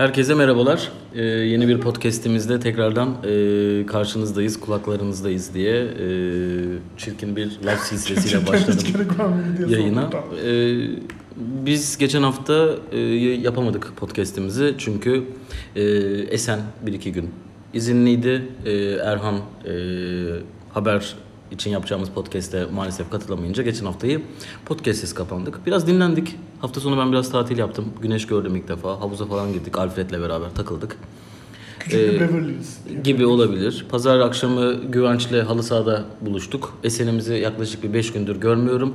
Herkese merhabalar. Ee, yeni bir podcast'imizde tekrardan e, karşınızdayız, kulaklarınızdayız diye e, çirkin bir laf silsilesiyle başladım yayına. Ee, biz geçen hafta e, yapamadık podcast'imizi çünkü e, Esen bir iki gün izinliydi. E, Erhan e, haber için yapacağımız podcast'e maalesef katılamayınca geçen haftayı podcastsiz kapandık. Biraz dinlendik. Hafta sonu ben biraz tatil yaptım. Güneş gördüm ilk defa. Havuza falan gittik. Alfred'le beraber takıldık. Küçük bir Beverly's. Gibi olabilir. Pazar akşamı Güvenç'le halı sahada buluştuk. Esenimizi yaklaşık bir 5 gündür görmüyorum.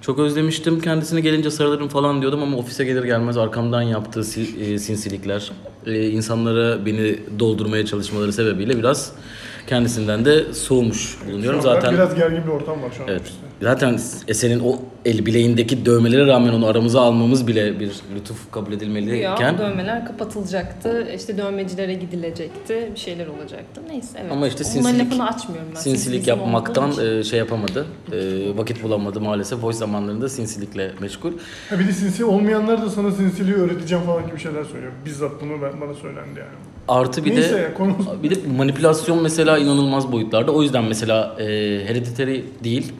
Çok özlemiştim. Kendisine gelince sarılırım falan diyordum ama ofise gelir gelmez arkamdan yaptığı e, sinsilikler, e, insanlara beni doldurmaya çalışmaları sebebiyle biraz kendisinden de soğumuş bulunuyorum. Şu anda Zaten Biraz gergin bir ortam var şu an. Evet. ofiste. Zaten Esen'in o el bileğindeki dövmelere rağmen onu aramıza almamız bile bir lütuf kabul Ya edilmeliyken dövmeler kapatılacaktı. İşte dövmecilere gidilecekti. Bir şeyler olacaktı. Neyse evet. Ama işte Onların sinsilik- lafını açmıyorum ben. sinsilik yapmaktan için. e, şey yapamadı. E, vakit bulamadı maalesef. Boş zamanlarında sinsilikle meşgul. Ha bir de sinsi olmayanlar da sana sinsiliği öğreteceğim falan gibi şeyler söylüyor. Bizzat bunu ben, bana söylendi yani. Artı bir Neyse de ya, konumuz... bir de manipülasyon mesela inanılmaz boyutlarda. O yüzden mesela e, Hereditary değil,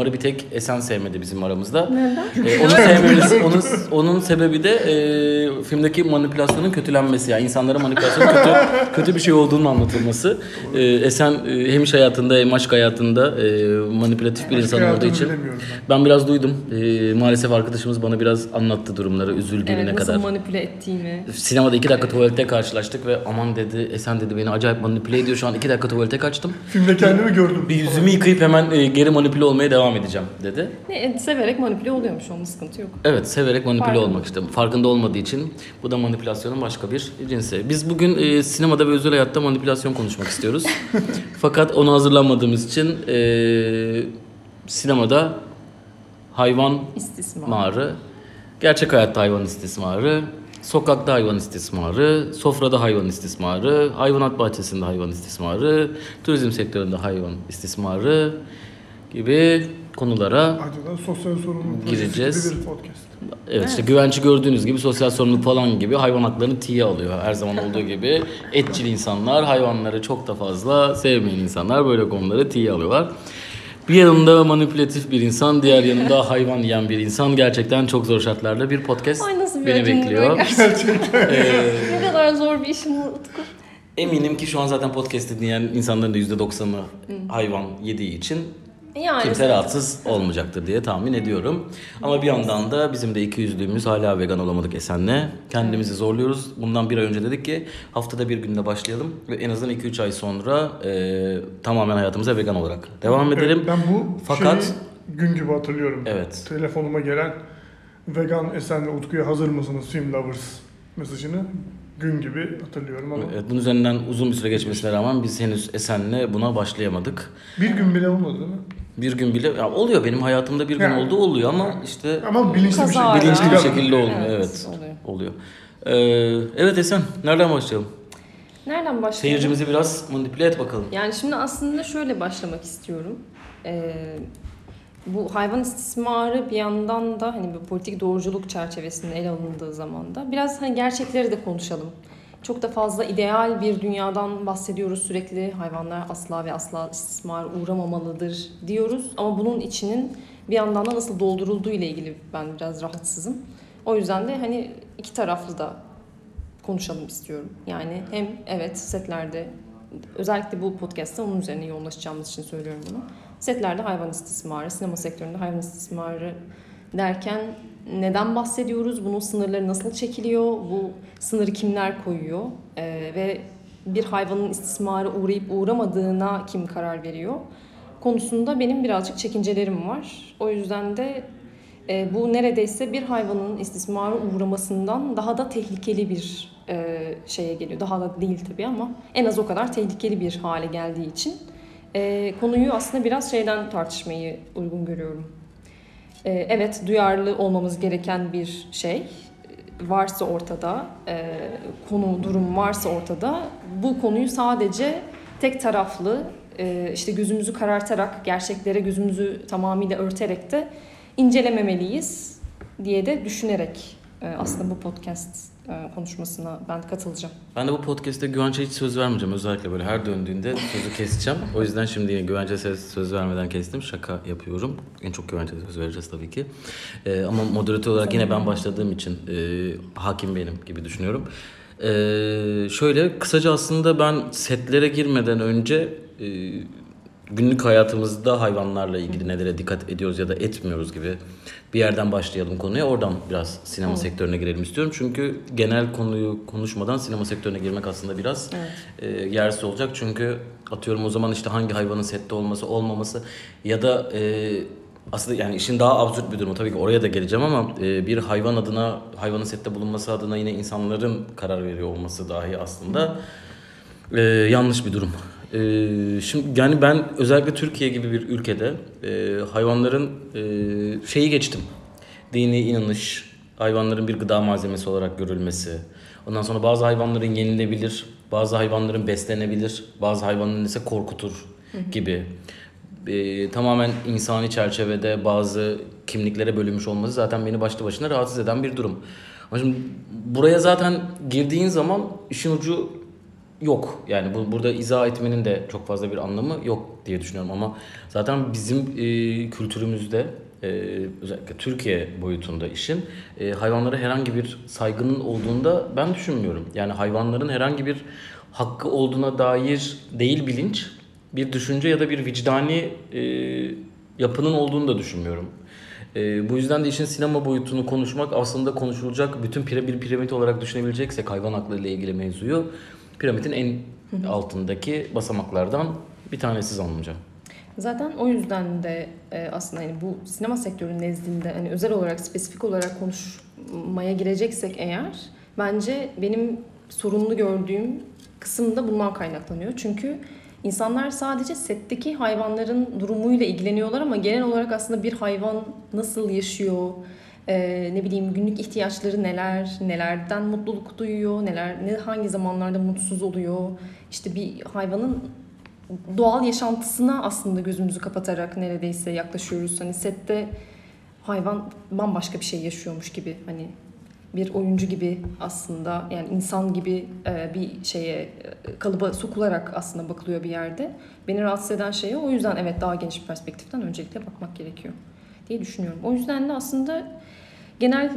Midsommar'ı bir tek Esen sevmedi bizim aramızda. Neden? E, onu sevmemiz, onun, onun sebebi de e, filmdeki manipülasyonun kötülenmesi. Yani insanlara manipülasyonun kötü, kötü bir şey olduğunun anlatılması. E, Esen e, hem iş hayatında hem aşk hayatında e, manipülatif bir Başka insan olduğu hayatını için. bilemiyorum ben. Biraz duydum. E, maalesef arkadaşımız bana biraz anlattı durumları, üzüldüğüne Evet, nasıl kadar. manipüle ettiğimi. Sinemada iki dakika tuvalette karşılaştık ve aman dedi Esen dedi beni acayip manipüle ediyor şu an iki dakika tuvalete kaçtım. Filmde kendimi gördüm. Bir yüzümü yıkayıp hemen e, geri manipüle olmaya devam edeceğim dedi. Ne, e, severek manipüle oluyormuş onun sıkıntı yok. Evet severek manipüle Farkında. olmak işte. Farkında olmadığı için bu da manipülasyonun başka bir cinsi. Biz bugün e, sinemada ve özel hayatta manipülasyon konuşmak istiyoruz. Fakat ona hazırlanmadığımız için e, sinemada hayvan İstismar. istismarı, gerçek hayatta hayvan istismarı, sokakta hayvan istismarı, sofrada hayvan istismarı, hayvanat bahçesinde hayvan istismarı, turizm sektöründe hayvan istismarı gibi konulara Acaba sosyal sorumluluk Gireceğiz. bir podcast. Evet işte güvenci gördüğünüz gibi sosyal sorumluluk falan gibi hayvan haklarını tiye alıyor. Her zaman olduğu gibi etçil insanlar hayvanları çok da fazla sevmeyen insanlar böyle konuları tiye alıyorlar. Bir yanında manipülatif bir insan, diğer yanında hayvan yiyen bir insan gerçekten çok zor şartlarda bir podcast Ay nasıl bir beni bekliyor. be gerçekten. ne kadar zor bir işim Utku. Eminim ki şu an zaten podcast dinleyen insanların da %90'ı hayvan yediği için Yani kimse rahatsız olmayacaktır diye tahmin ediyorum. Ama bir yandan da bizim de iki yüzlüğümüz hala vegan olamadık Esen'le. Kendimizi zorluyoruz. Bundan bir ay önce dedik ki haftada bir günde başlayalım ve en azından 2-3 ay sonra e, tamamen hayatımıza vegan olarak devam edelim. Evet, ben bu Fakat- şeyi gün gibi hatırlıyorum. Evet. Telefonuma gelen vegan Esen ve Utku'ya hazır mısınız film lovers mesajını gün gibi hatırlıyorum ama Evet, bunun üzerinden uzun bir süre geçmesine rağmen biz henüz Esen'le buna başlayamadık. bir gün bile olmadı değil mi? Bir gün bile ya oluyor benim hayatımda bir gün Yani- oldu oluyor ama işte Ama bilinçli bir şey. Bilinçli bir şekilde olmuyor evet. oluyor. Oluyor. Ee, evet Esen nereden başlayalım? Nereden başlayalım? Seyircimizi biraz manipüle et bakalım. Yani şimdi aslında şöyle başlamak istiyorum. Ee, bu hayvan istismarı bir yandan da hani bu politik doğruculuk çerçevesinde ele alındığı zaman da biraz hani gerçekleri de konuşalım. Çok da fazla ideal bir dünyadan bahsediyoruz sürekli. Hayvanlar asla ve asla istismar uğramamalıdır diyoruz. Ama bunun içinin bir yandan da nasıl doldurulduğu ile ilgili ben biraz rahatsızım. O yüzden de hani iki taraflı da konuşalım istiyorum. Yani hem evet setlerde özellikle bu podcast'ta onun üzerine yoğunlaşacağımız için söylüyorum bunu. Setlerde hayvan istismarı, sinema sektöründe hayvan istismarı derken neden bahsediyoruz? Bunun sınırları nasıl çekiliyor? Bu sınırı kimler koyuyor? Ee, ve bir hayvanın istismara uğrayıp uğramadığına kim karar veriyor? Konusunda benim birazcık çekincelerim var. O yüzden de e, bu neredeyse bir hayvanın istismara uğramasından daha da tehlikeli bir e, şeye geliyor. Daha da değil tabii ama en az o kadar tehlikeli bir hale geldiği için e, konuyu aslında biraz şeyden tartışmayı uygun görüyorum. E, evet duyarlı olmamız gereken bir şey varsa ortada, e, konu durum varsa ortada bu konuyu sadece tek taraflı e, işte gözümüzü karartarak gerçeklere gözümüzü tamamıyla örterek de incelememeliyiz diye de düşünerek e, aslında bu podcast e, konuşmasına ben katılacağım. Ben de bu podcast'te Güvenç'e hiç söz vermeyeceğim. Özellikle böyle her döndüğünde sözü keseceğim. O yüzden şimdi yine Güvenç'e söz, söz vermeden kestim. Şaka yapıyorum. En çok Güvenç'e söz vereceğiz tabii ki. Ee, ama moderatör olarak yine ben başladığım için e, hakim benim gibi düşünüyorum. Ee, şöyle kısaca aslında ben setlere girmeden önce e, günlük hayatımızda hayvanlarla ilgili nelere dikkat ediyoruz ya da etmiyoruz gibi bir yerden başlayalım konuya. Oradan biraz sinema Evet. sektörüne girelim istiyorum. Çünkü genel konuyu konuşmadan sinema sektörüne girmek aslında biraz Evet. e, yersiz olacak. Çünkü atıyorum o zaman işte hangi hayvanın sette olması olmaması ya da e, aslında yani işin daha absürt bir durumu tabii ki oraya da geleceğim ama e, bir hayvan adına hayvanın sette bulunması adına yine insanların karar veriyor olması dahi aslında e, yanlış bir durum. E, şimdi yani ben özellikle Türkiye gibi bir ülkede e, hayvanların e, şeyi geçtim. Dini inanış, hayvanların bir gıda malzemesi olarak görülmesi. Ondan sonra bazı hayvanların yenilebilir, bazı hayvanların beslenebilir, bazı hayvanların ise korkutur gibi. E, tamamen insani çerçevede bazı kimliklere bölünmüş olması zaten beni başlı başına rahatsız eden bir durum. Ama şimdi buraya zaten girdiğin zaman işin ucu yok. Yani bu, burada izah etmenin de çok fazla bir anlamı yok diye düşünüyorum ama zaten bizim e, kültürümüzde e, özellikle Türkiye boyutunda işin e, hayvanlara herhangi bir saygının olduğunda ben düşünmüyorum. Yani hayvanların herhangi bir hakkı olduğuna dair değil bilinç, bir düşünce ya da bir vicdani e, yapının olduğunu da düşünmüyorum. E, bu yüzden de işin sinema boyutunu konuşmak aslında konuşulacak bütün bir piramit olarak düşünebileceksek hayvan hakları ile ilgili mevzuyu piramidin en altındaki basamaklardan bir tanesi zannımca. Zaten o yüzden de e, aslında hani bu sinema sektörü nezdinde hani özel olarak spesifik olarak konuşmaya gireceksek eğer bence benim sorunlu gördüğüm kısımda bundan kaynaklanıyor. Çünkü insanlar sadece setteki hayvanların durumuyla ilgileniyorlar ama genel olarak aslında bir hayvan nasıl yaşıyor, e, ne bileyim günlük ihtiyaçları neler, nelerden mutluluk duyuyor, neler ne hangi zamanlarda mutsuz oluyor. İşte bir hayvanın doğal yaşantısına aslında gözümüzü kapatarak neredeyse yaklaşıyoruz. Hani sette hayvan bambaşka bir şey yaşıyormuş gibi hani bir oyuncu gibi aslında yani insan gibi e, bir şeye e, kalıba sokularak aslında bakılıyor bir yerde. Beni rahatsız eden şey o. O yüzden evet daha geniş bir perspektiften öncelikle bakmak gerekiyor diye düşünüyorum. O yüzden de aslında genel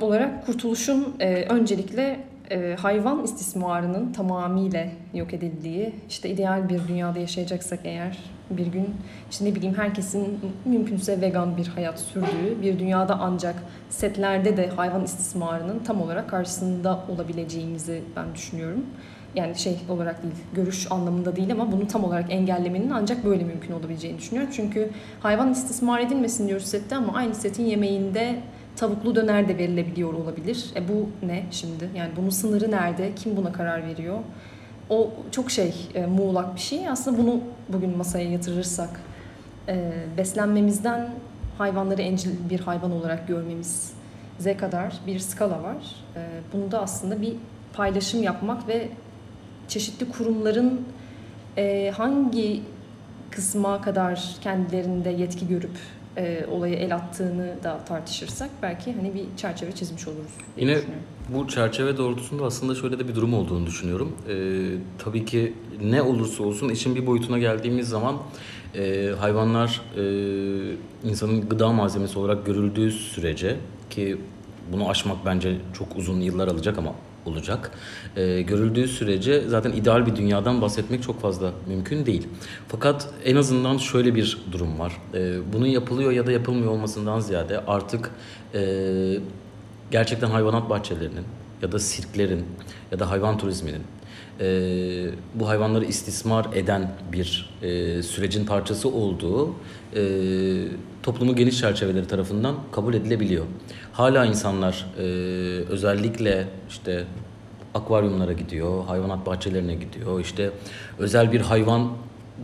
olarak kurtuluşun e, öncelikle e, hayvan istismarının tamamıyla yok edildiği, işte ideal bir dünyada yaşayacaksak eğer bir gün işte ne bileyim herkesin mümkünse vegan bir hayat sürdüğü bir dünyada ancak setlerde de hayvan istismarının tam olarak karşısında olabileceğimizi ben düşünüyorum. Yani şey olarak değil, görüş anlamında değil ama bunu tam olarak engellemenin ancak böyle mümkün olabileceğini düşünüyorum. Çünkü hayvan istismar edilmesin diyoruz sette ama aynı setin yemeğinde tavuklu döner de verilebiliyor olabilir. E bu ne şimdi? Yani bunun sınırı nerede? Kim buna karar veriyor? O çok şey e, muğlak bir şey. Aslında bunu bugün masaya yatırırsak e, beslenmemizden hayvanları encil bir hayvan olarak görmemize kadar bir skala var. E, bunu da aslında bir paylaşım yapmak ve çeşitli kurumların e, hangi kısma kadar kendilerinde yetki görüp e, olaya el attığını da tartışırsak belki hani bir çerçeve çizmiş oluruz. Yine bu çerçeve doğrultusunda aslında şöyle de bir durum olduğunu düşünüyorum. Ee, tabii ki ne olursa olsun işin bir boyutuna geldiğimiz zaman e, hayvanlar e, insanın gıda malzemesi olarak görüldüğü sürece ki bunu aşmak bence çok uzun yıllar alacak ama olacak. Ee, görüldüğü sürece zaten ideal bir dünyadan bahsetmek çok fazla mümkün değil. Fakat en azından şöyle bir durum var. Ee, bunun yapılıyor ya da yapılmıyor olmasından ziyade artık e, gerçekten hayvanat bahçelerinin ya da sirklerin ya da hayvan turizminin e, bu hayvanları istismar eden bir e, sürecin parçası olduğu e, toplumu geniş çerçeveleri tarafından kabul edilebiliyor. Hala insanlar e, özellikle işte akvaryumlara gidiyor, hayvanat bahçelerine gidiyor. İşte özel bir hayvan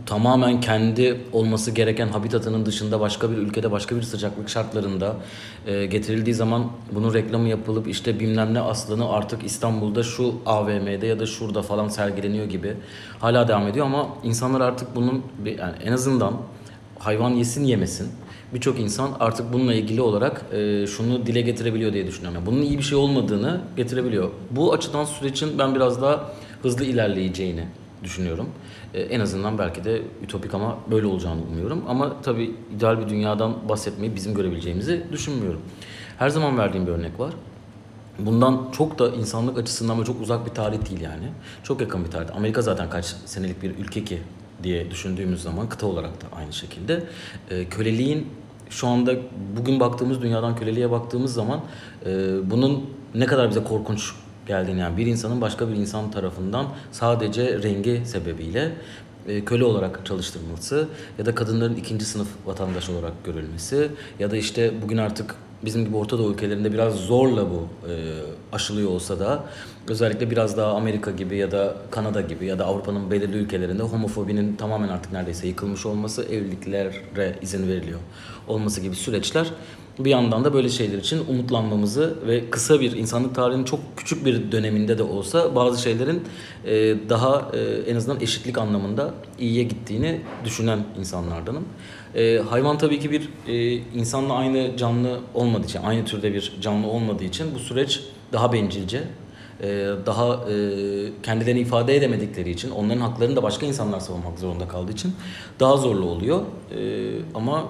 tamamen kendi olması gereken habitatının dışında başka bir ülkede başka bir sıcaklık şartlarında e, getirildiği zaman bunun reklamı yapılıp işte bilmem ne aslanı artık İstanbul'da şu AVM'de ya da şurada falan sergileniyor gibi hala devam ediyor ama insanlar artık bunun bir, yani en azından hayvan yesin yemesin birçok insan artık bununla ilgili olarak e, şunu dile getirebiliyor diye düşünüyorum. Yani bunun iyi bir şey olmadığını getirebiliyor. Bu açıdan sürecin ben biraz daha hızlı ilerleyeceğini düşünüyorum. E, en azından belki de ütopik ama böyle olacağını umuyorum. Ama tabii ideal bir dünyadan bahsetmeyi bizim görebileceğimizi düşünmüyorum. Her zaman verdiğim bir örnek var. Bundan çok da insanlık açısından ve çok uzak bir tarih değil yani. Çok yakın bir tarih. Amerika zaten kaç senelik bir ülke ki diye düşündüğümüz zaman kıta olarak da aynı şekilde. E, köleliğin şu anda bugün baktığımız dünyadan köleliğe baktığımız zaman e, bunun ne kadar bize korkunç geldiğini yani bir insanın başka bir insan tarafından sadece rengi sebebiyle e, köle olarak çalıştırılması ya da kadınların ikinci sınıf vatandaş olarak görülmesi ya da işte bugün artık bizim gibi Orta Doğu ülkelerinde biraz zorla bu e, aşılıyor olsa da özellikle biraz daha Amerika gibi ya da Kanada gibi ya da Avrupa'nın belirli ülkelerinde homofobinin tamamen artık neredeyse yıkılmış olması, evliliklere izin veriliyor olması gibi süreçler bir yandan da böyle şeyler için umutlanmamızı ve kısa bir insanlık tarihinin çok küçük bir döneminde de olsa bazı şeylerin e, daha e, en azından eşitlik anlamında iyiye gittiğini düşünen insanlardanım. E, hayvan tabii ki bir e, insanla aynı canlı olmadığı için, aynı türde bir canlı olmadığı için bu süreç daha bencilce, e, daha e, kendilerini ifade edemedikleri için, onların haklarını da başka insanlar savunmak zorunda kaldığı için daha zorlu oluyor. E, ama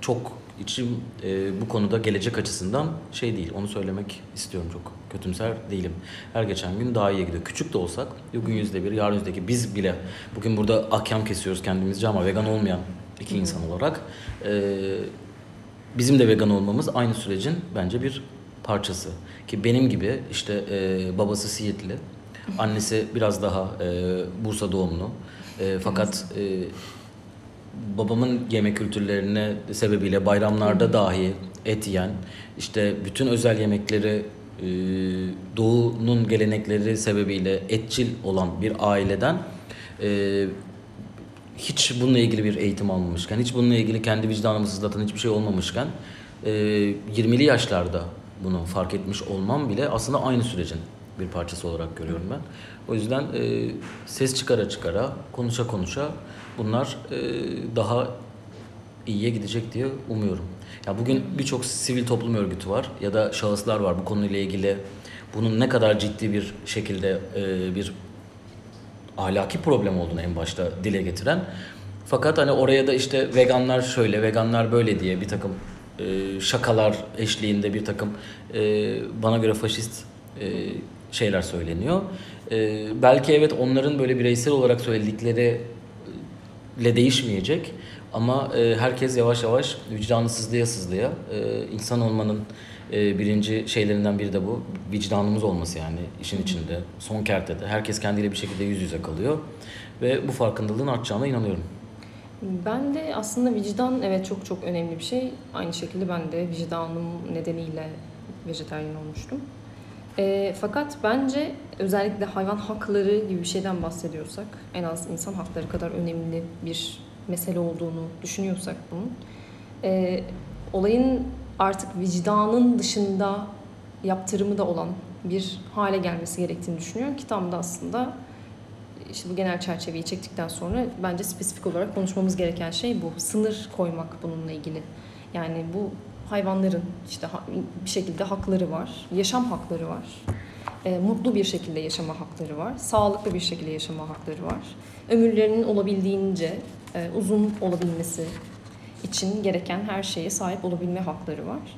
çok içim e, bu konuda gelecek açısından şey değil. Onu söylemek istiyorum çok. Kötümser değilim. Her geçen gün daha iyi gidiyor. Küçük de olsak bugün yüzde bir, yarın yüzde iki. Biz bile bugün burada ahkam kesiyoruz kendimizce ama vegan olmayan iki insan olarak e, bizim de vegan olmamız aynı sürecin bence bir parçası. Ki benim gibi işte e, babası Siirtli, annesi biraz daha e, Bursa doğumlu. E, fakat e, babamın yemek kültürlerine sebebiyle bayramlarda dahi et yiyen, işte bütün özel yemekleri e, doğunun gelenekleri sebebiyle etçil olan bir aileden e, hiç bununla ilgili bir eğitim almamışken, hiç bununla ilgili kendi vicdanımı sızlatan hiçbir şey olmamışken e, 20'li yaşlarda bunu fark etmiş olmam bile aslında aynı sürecin bir parçası olarak görüyorum ben. O yüzden e, ses çıkara çıkara, konuşa konuşa bunlar e, daha iyiye gidecek diye umuyorum. Ya bugün birçok sivil toplum örgütü var ya da şahıslar var bu konuyla ilgili bunun ne kadar ciddi bir şekilde e, bir ahlaki problem olduğunu en başta dile getiren. Fakat hani oraya da işte veganlar şöyle, veganlar böyle diye bir takım e, şakalar eşliğinde bir takım e, bana göre faşist e, şeyler söyleniyor. E, belki evet onların böyle bireysel olarak söyledikleri ile değişmeyecek ama e, herkes yavaş yavaş vicdanı sızlıya sızlıya e, insan olmanın e, birinci şeylerinden biri de bu vicdanımız olması yani işin içinde son kertede herkes kendiyle bir şekilde yüz yüze kalıyor ve bu farkındalığın artacağına inanıyorum. Ben de aslında vicdan evet çok çok önemli bir şey. Aynı şekilde ben de vicdanım nedeniyle vejetaryen olmuştum. E, fakat bence özellikle hayvan hakları gibi bir şeyden bahsediyorsak, en az insan hakları kadar önemli bir mesele olduğunu düşünüyorsak bunun, e, olayın artık vicdanın dışında yaptırımı da olan bir hale gelmesi gerektiğini düşünüyorum ki tam da aslında işte bu genel çerçeveyi çektikten sonra bence spesifik olarak konuşmamız gereken şey bu. Sınır koymak bununla ilgili. Yani bu hayvanların işte bir şekilde hakları var, yaşam hakları var, e, mutlu bir şekilde yaşama hakları var, sağlıklı bir şekilde yaşama hakları var. Ömürlerinin olabildiğince e, uzun olabilmesi için gereken her şeye sahip olabilme hakları var.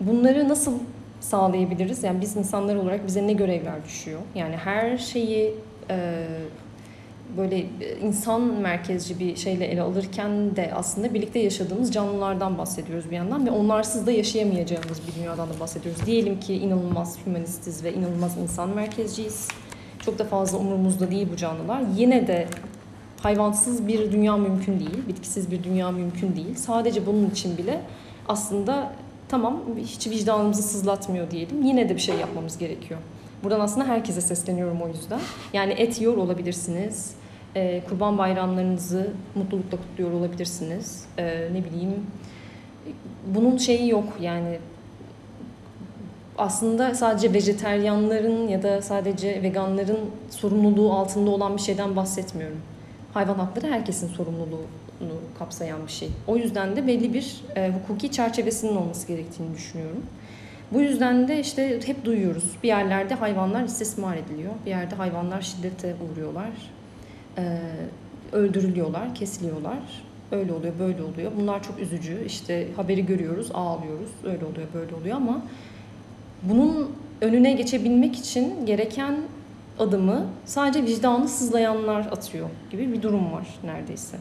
Bunları nasıl sağlayabiliriz? Yani biz insanlar olarak bize ne görevler düşüyor? Yani her şeyi e, böyle insan merkezci bir şeyle ele alırken de aslında birlikte yaşadığımız canlılardan bahsediyoruz bir yandan ve onlarsız da yaşayamayacağımız bir dünyadan da bahsediyoruz. Diyelim ki inanılmaz hümanistiz ve inanılmaz insan merkezciyiz. Çok da fazla umurumuzda değil bu canlılar. Yine de hayvansız bir dünya mümkün değil, bitkisiz bir dünya mümkün değil. Sadece bunun için bile aslında tamam hiç vicdanımızı sızlatmıyor diyelim. Yine de bir şey yapmamız gerekiyor. Buradan aslında herkese sesleniyorum o yüzden. Yani et yiyor olabilirsiniz. E, kurban bayramlarınızı mutlulukla kutluyor olabilirsiniz. E, ne bileyim bunun şeyi yok yani aslında sadece vejeteryanların ya da sadece veganların sorumluluğu altında olan bir şeyden bahsetmiyorum. Hayvan hakları herkesin sorumluluğu kapsayan bir şey. O yüzden de belli bir e, hukuki çerçevesinin olması gerektiğini düşünüyorum. Bu yüzden de işte hep duyuyoruz. Bir yerlerde hayvanlar istismar ediliyor. Bir yerde hayvanlar şiddete uğruyorlar. E, öldürülüyorlar, kesiliyorlar. Öyle oluyor, böyle oluyor. Bunlar çok üzücü. İşte haberi görüyoruz, ağlıyoruz. Öyle oluyor, böyle oluyor ama bunun önüne geçebilmek için gereken adımı sadece vicdanı sızlayanlar atıyor gibi bir durum var neredeyse.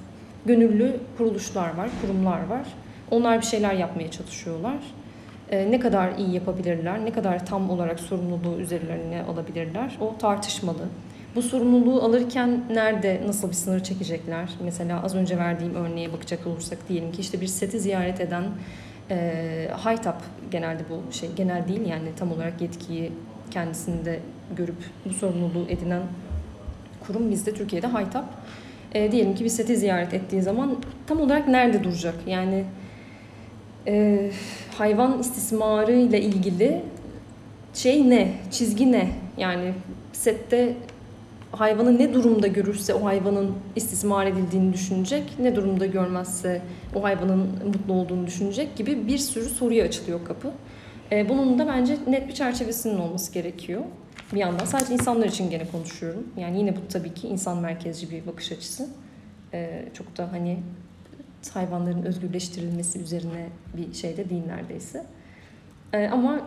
Gönüllü kuruluşlar var, kurumlar var. Onlar bir şeyler yapmaya çalışıyorlar. Ee, ne kadar iyi yapabilirler, ne kadar tam olarak sorumluluğu üzerlerine alabilirler o tartışmalı. Bu sorumluluğu alırken nerede, nasıl bir sınır çekecekler? Mesela az önce verdiğim örneğe bakacak olursak diyelim ki işte bir seti ziyaret eden e, Haytap genelde bu şey genel değil yani tam olarak yetkiyi kendisinde görüp bu sorumluluğu edinen kurum bizde Türkiye'de Haytap. E, diyelim ki bir seti ziyaret ettiği zaman tam olarak nerede duracak? Yani e, hayvan istismarı ile ilgili şey ne? Çizgi ne? Yani sette hayvanı ne durumda görürse o hayvanın istismar edildiğini düşünecek, ne durumda görmezse o hayvanın mutlu olduğunu düşünecek gibi bir sürü soruya açılıyor kapı. E, bunun da bence net bir çerçevesinin olması gerekiyor. Bir yandan sadece insanlar için gene konuşuyorum. Yani yine bu tabii ki insan merkezci bir bakış açısı. E, çok da hani hayvanların özgürleştirilmesi üzerine bir şey de değil neredeyse. E, ama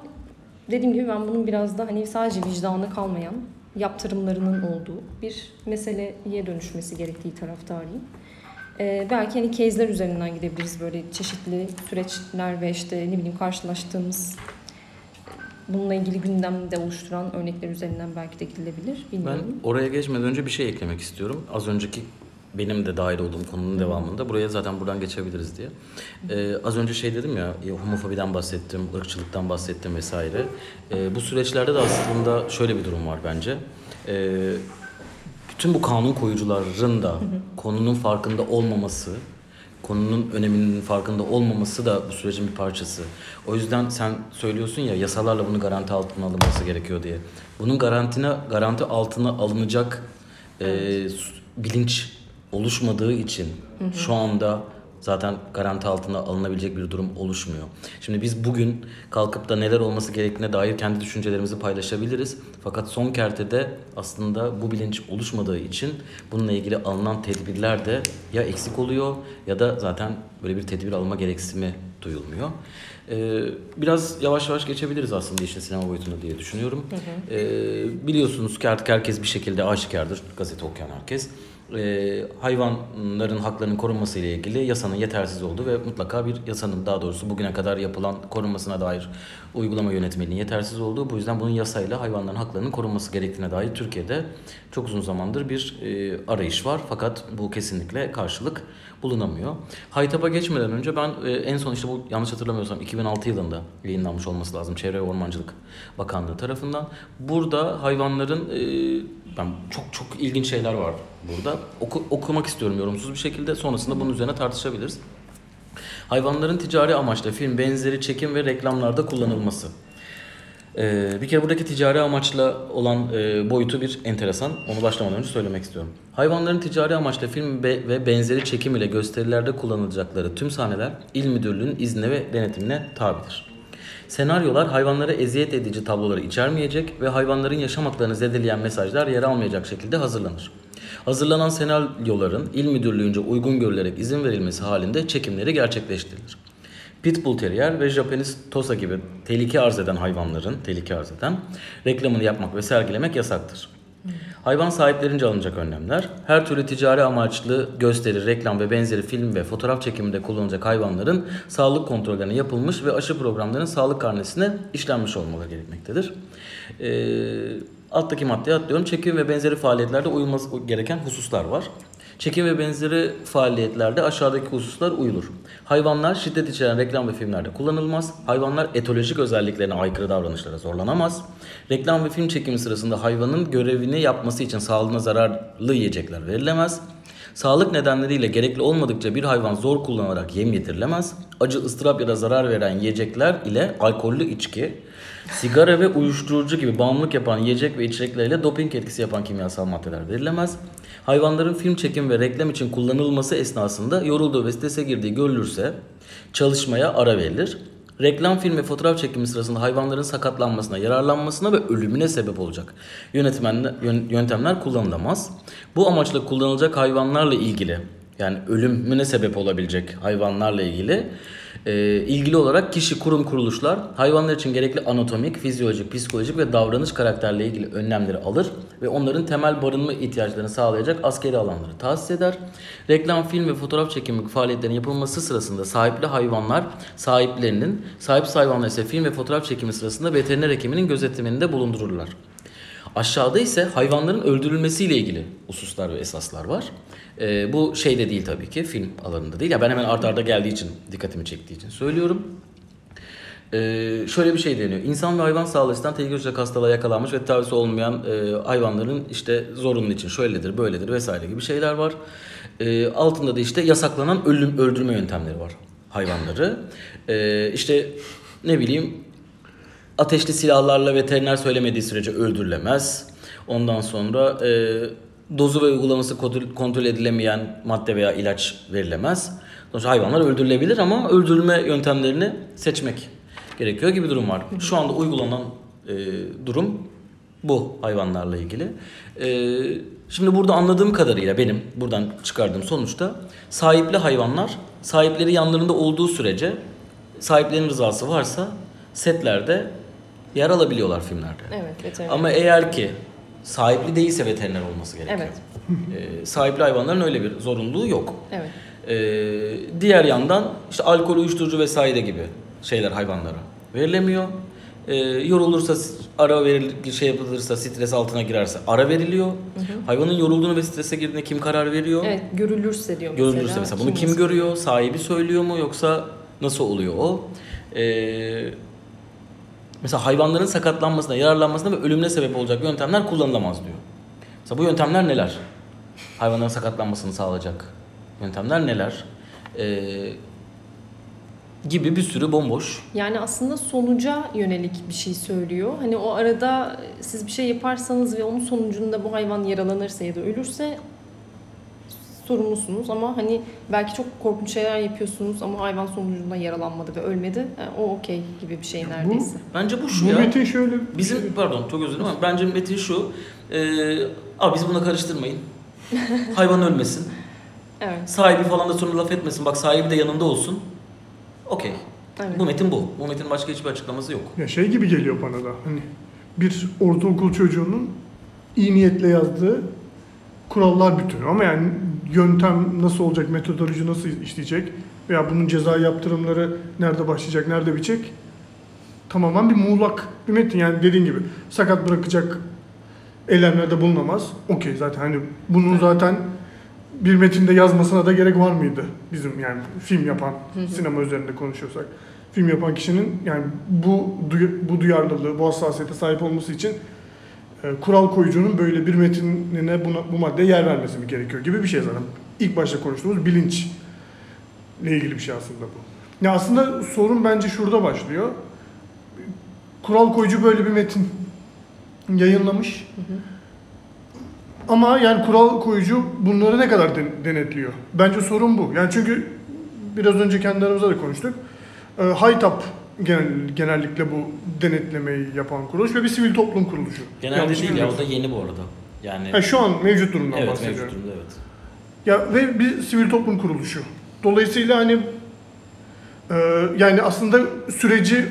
dediğim gibi ben bunun biraz da hani sadece vicdanı kalmayan yaptırımlarının olduğu bir meseleye dönüşmesi gerektiği taraftarıyım. Ee, belki hani case'ler üzerinden gidebiliriz böyle çeşitli süreçler ve işte ne bileyim karşılaştığımız bununla ilgili gündemde oluşturan örnekler üzerinden belki de gidilebilir. Bilmiyorum. Ben oraya geçmeden önce bir şey eklemek istiyorum. Az önceki benim de dahil olduğum konunun devamında. Buraya zaten buradan geçebiliriz diye. Ee, az önce şey dedim ya, homofobiden bahsettim, ırkçılıktan bahsettim vesaire. Ee, bu süreçlerde de aslında şöyle bir durum var bence. Ee, bütün bu kanun koyucuların da konunun farkında olmaması, konunun öneminin farkında olmaması da bu sürecin bir parçası. O yüzden sen söylüyorsun ya yasalarla bunu garanti altına alınması gerekiyor diye. Bunun garantine garanti altına alınacak e, bilinç oluşmadığı için hı hı. şu anda zaten garanti altına alınabilecek bir durum oluşmuyor. Şimdi biz bugün kalkıp da neler olması gerektiğine dair kendi düşüncelerimizi paylaşabiliriz. Fakat son kertede aslında bu bilinç oluşmadığı için bununla ilgili alınan tedbirler de ya eksik oluyor ya da zaten böyle bir tedbir alma gereksimi duyulmuyor. Ee, biraz yavaş yavaş geçebiliriz aslında işin sinema boyutunu diye düşünüyorum. Hı hı. Ee, biliyorsunuz ki artık herkes bir şekilde aşikardır. Gazete okuyan herkes e, hayvanların haklarının korunması ile ilgili yasanın yetersiz olduğu ve mutlaka bir yasanın daha doğrusu bugüne kadar yapılan korunmasına dair uygulama yönetmeliğinin yetersiz olduğu bu yüzden bunun yasayla hayvanların haklarının korunması gerektiğine dair Türkiye'de çok uzun zamandır bir e, arayış var. Fakat bu kesinlikle karşılık bulunamıyor. Haytap'a geçmeden önce ben e, en son işte bu yanlış hatırlamıyorsam 2006 yılında yayınlanmış olması lazım Çevre ve Ormancılık Bakanlığı tarafından. Burada hayvanların e, ben çok çok ilginç şeyler var burada. Oku, okumak istiyorum yorumsuz bir şekilde. Sonrasında bunun üzerine tartışabiliriz. Hayvanların ticari amaçla film benzeri çekim ve reklamlarda kullanılması. Ee, bir kere buradaki ticari amaçla olan e, boyutu bir enteresan. Onu başlamadan önce söylemek istiyorum. Hayvanların ticari amaçla film be, ve benzeri çekim ile gösterilerde kullanılacakları tüm sahneler il müdürlüğünün iznine ve denetimine tabidir. Senaryolar hayvanlara eziyet edici tabloları içermeyecek ve hayvanların yaşam haklarını zedeleyen mesajlar yer almayacak şekilde hazırlanır. Hazırlanan senaryoların il müdürlüğünce uygun görülerek izin verilmesi halinde çekimleri gerçekleştirilir. Pitbull Terrier ve Japanese Tosa gibi tehlike arz eden hayvanların, tehlike arz eden reklamını yapmak ve sergilemek yasaktır. Hayvan sahiplerince alınacak önlemler, her türlü ticari amaçlı gösteri, reklam ve benzeri film ve fotoğraf çekiminde kullanılacak hayvanların sağlık kontrollerine yapılmış ve aşı programlarının sağlık karnesine işlenmiş olmaları gerekmektedir. Ee, alttaki maddeye atlıyorum. Çekim ve benzeri faaliyetlerde uyulması gereken hususlar var. Çekim ve benzeri faaliyetlerde aşağıdaki hususlar uyulur. Hayvanlar şiddet içeren reklam ve filmlerde kullanılmaz. Hayvanlar etolojik özelliklerine aykırı davranışlara zorlanamaz. Reklam ve film çekimi sırasında hayvanın görevini yapması için sağlığına zararlı yiyecekler verilemez. Sağlık nedenleriyle gerekli olmadıkça bir hayvan zor kullanarak yem yedirilemez. Acı, ıstırap ya da zarar veren yiyecekler ile alkollü içki, Sigara ve uyuşturucu gibi bağımlılık yapan yiyecek ve içecekleriyle doping etkisi yapan kimyasal maddeler verilemez. Hayvanların film çekim ve reklam için kullanılması esnasında yorulduğu ve strese girdiği görülürse çalışmaya ara verilir. Reklam, film ve fotoğraf çekimi sırasında hayvanların sakatlanmasına, yararlanmasına ve ölümüne sebep olacak yönetmenler, yön- yöntemler kullanılamaz. Bu amaçla kullanılacak hayvanlarla ilgili yani ölümüne sebep olabilecek hayvanlarla ilgili e, ilgili olarak kişi, kurum, kuruluşlar hayvanlar için gerekli anatomik, fizyolojik, psikolojik ve davranış karakterle ilgili önlemleri alır ve onların temel barınma ihtiyaçlarını sağlayacak askeri alanları tahsis eder. Reklam, film ve fotoğraf çekimi faaliyetlerinin yapılması sırasında sahipli hayvanlar sahiplerinin, sahipsiz hayvanlar ise film ve fotoğraf çekimi sırasında veteriner hekiminin gözetiminde bulundururlar. Aşağıda ise hayvanların öldürülmesiyle ilgili hususlar ve esaslar var. Ee, bu şeyde değil tabii ki film alanında değil. Ya ben hemen art arda geldiği için dikkatimi çektiği için söylüyorum. Ee, şöyle bir şey deniyor. İnsan ve hayvan sağlığı açısından tehlikeli olacak hastalığa yakalanmış ve tedavisi olmayan e, hayvanların işte zorunlu için şöyledir, böyledir vesaire gibi şeyler var. Ee, altında da işte yasaklanan ölüm öldürme yöntemleri var hayvanları. Ee, işte ne bileyim ateşli silahlarla veteriner söylemediği sürece öldürülemez. Ondan sonra e, dozu ve uygulaması kontrol- edilemeyen madde veya ilaç verilemez. Sonuçta hayvanlar öldürülebilir ama öldürülme yöntemlerini seçmek gerekiyor gibi durum var. Şu anda uygulanan e, durum bu hayvanlarla ilgili. E, şimdi burada anladığım kadarıyla benim buradan çıkardığım sonuçta sahipli hayvanlar sahipleri yanlarında olduğu sürece sahiplerinin rızası varsa setlerde yer alabiliyorlar filmlerde. Evet, veteriner. Ama eğer ki sahipli değilse veteriner olması gerekiyor. Evet. Ee, sahipli hayvanların öyle bir zorunluluğu yok. Evet. Ee, diğer yandan işte alkol, uyuşturucu vesaire gibi şeyler hayvanlara verilemiyor. Ee, yorulursa ara veril şey yapılırsa stres altına girerse ara veriliyor. Hayvanın yorulduğunu ve strese girdiğine kim karar veriyor? Evet, görülürse diyor mesela. Görülürse mesela bunu kim nasıl- görüyor? Sahibi söylüyor mu yoksa nasıl oluyor o? Ee, mesela hayvanların sakatlanmasına, yararlanmasına ve ölümüne sebep olacak yöntemler kullanılamaz diyor. Mesela bu yöntemler neler? Hayvanların sakatlanmasını sağlayacak yöntemler neler? Ee, gibi bir sürü bomboş. Yani aslında sonuca yönelik bir şey söylüyor. Hani o arada siz bir şey yaparsanız ve onun sonucunda bu hayvan yaralanırsa ya da ölürse sorumlusunuz ama hani belki çok korkunç şeyler yapıyorsunuz ama hayvan sonucunda yaralanmadı ve ölmedi. Yani o okey gibi bir şey neredeyse. Bence bu şu Bu ya. metin şöyle Bizim pardon çok özür dilerim ama bence metin şu. E, abi bizi buna karıştırmayın. Hayvan ölmesin. Evet. Sahibi falan da sonra laf etmesin. Bak sahibi de yanında olsun. Okey. evet. Bu metin bu. Bu metin başka hiçbir açıklaması yok. ya şey gibi geliyor bana da. Hani bir ortaokul çocuğunun iyi niyetle yazdığı kurallar bütünü ama yani yöntem nasıl olacak, metodoloji nasıl işleyecek veya bunun ceza yaptırımları nerede başlayacak, nerede bitecek? Tamamen bir muğlak bir metin. Yani dediğin gibi sakat bırakacak eylemlerde bulunamaz. Okey zaten hani bunun zaten bir metinde yazmasına da gerek var mıydı? Bizim yani film yapan sinema üzerinde konuşuyorsak. Film yapan kişinin yani bu bu duyarlılığı bu hassasiyete sahip olması için kural koyucunun böyle bir metinine buna, bu maddeye yer vermesi mi gerekiyor gibi bir şey zaten. İlk başta konuştuğumuz bilinç ile ilgili bir şey aslında bu. Ya aslında sorun bence şurada başlıyor. Kural koyucu böyle bir metin yayınlamış. Ama yani kural koyucu bunları ne kadar den- denetliyor? Bence sorun bu. Yani çünkü biraz önce kendi aramızda da konuştuk. E, Haytap genel, genellikle bu denetlemeyi yapan kuruluş ve bir sivil toplum kuruluşu. Genelde Yanlış değil ya o da yeni bu arada. Yani Ha, şu an mevcut durumdan evet bahsediyorum. mevcut durumda evet. Ya ve bir sivil toplum kuruluşu. Dolayısıyla hani e, yani aslında süreci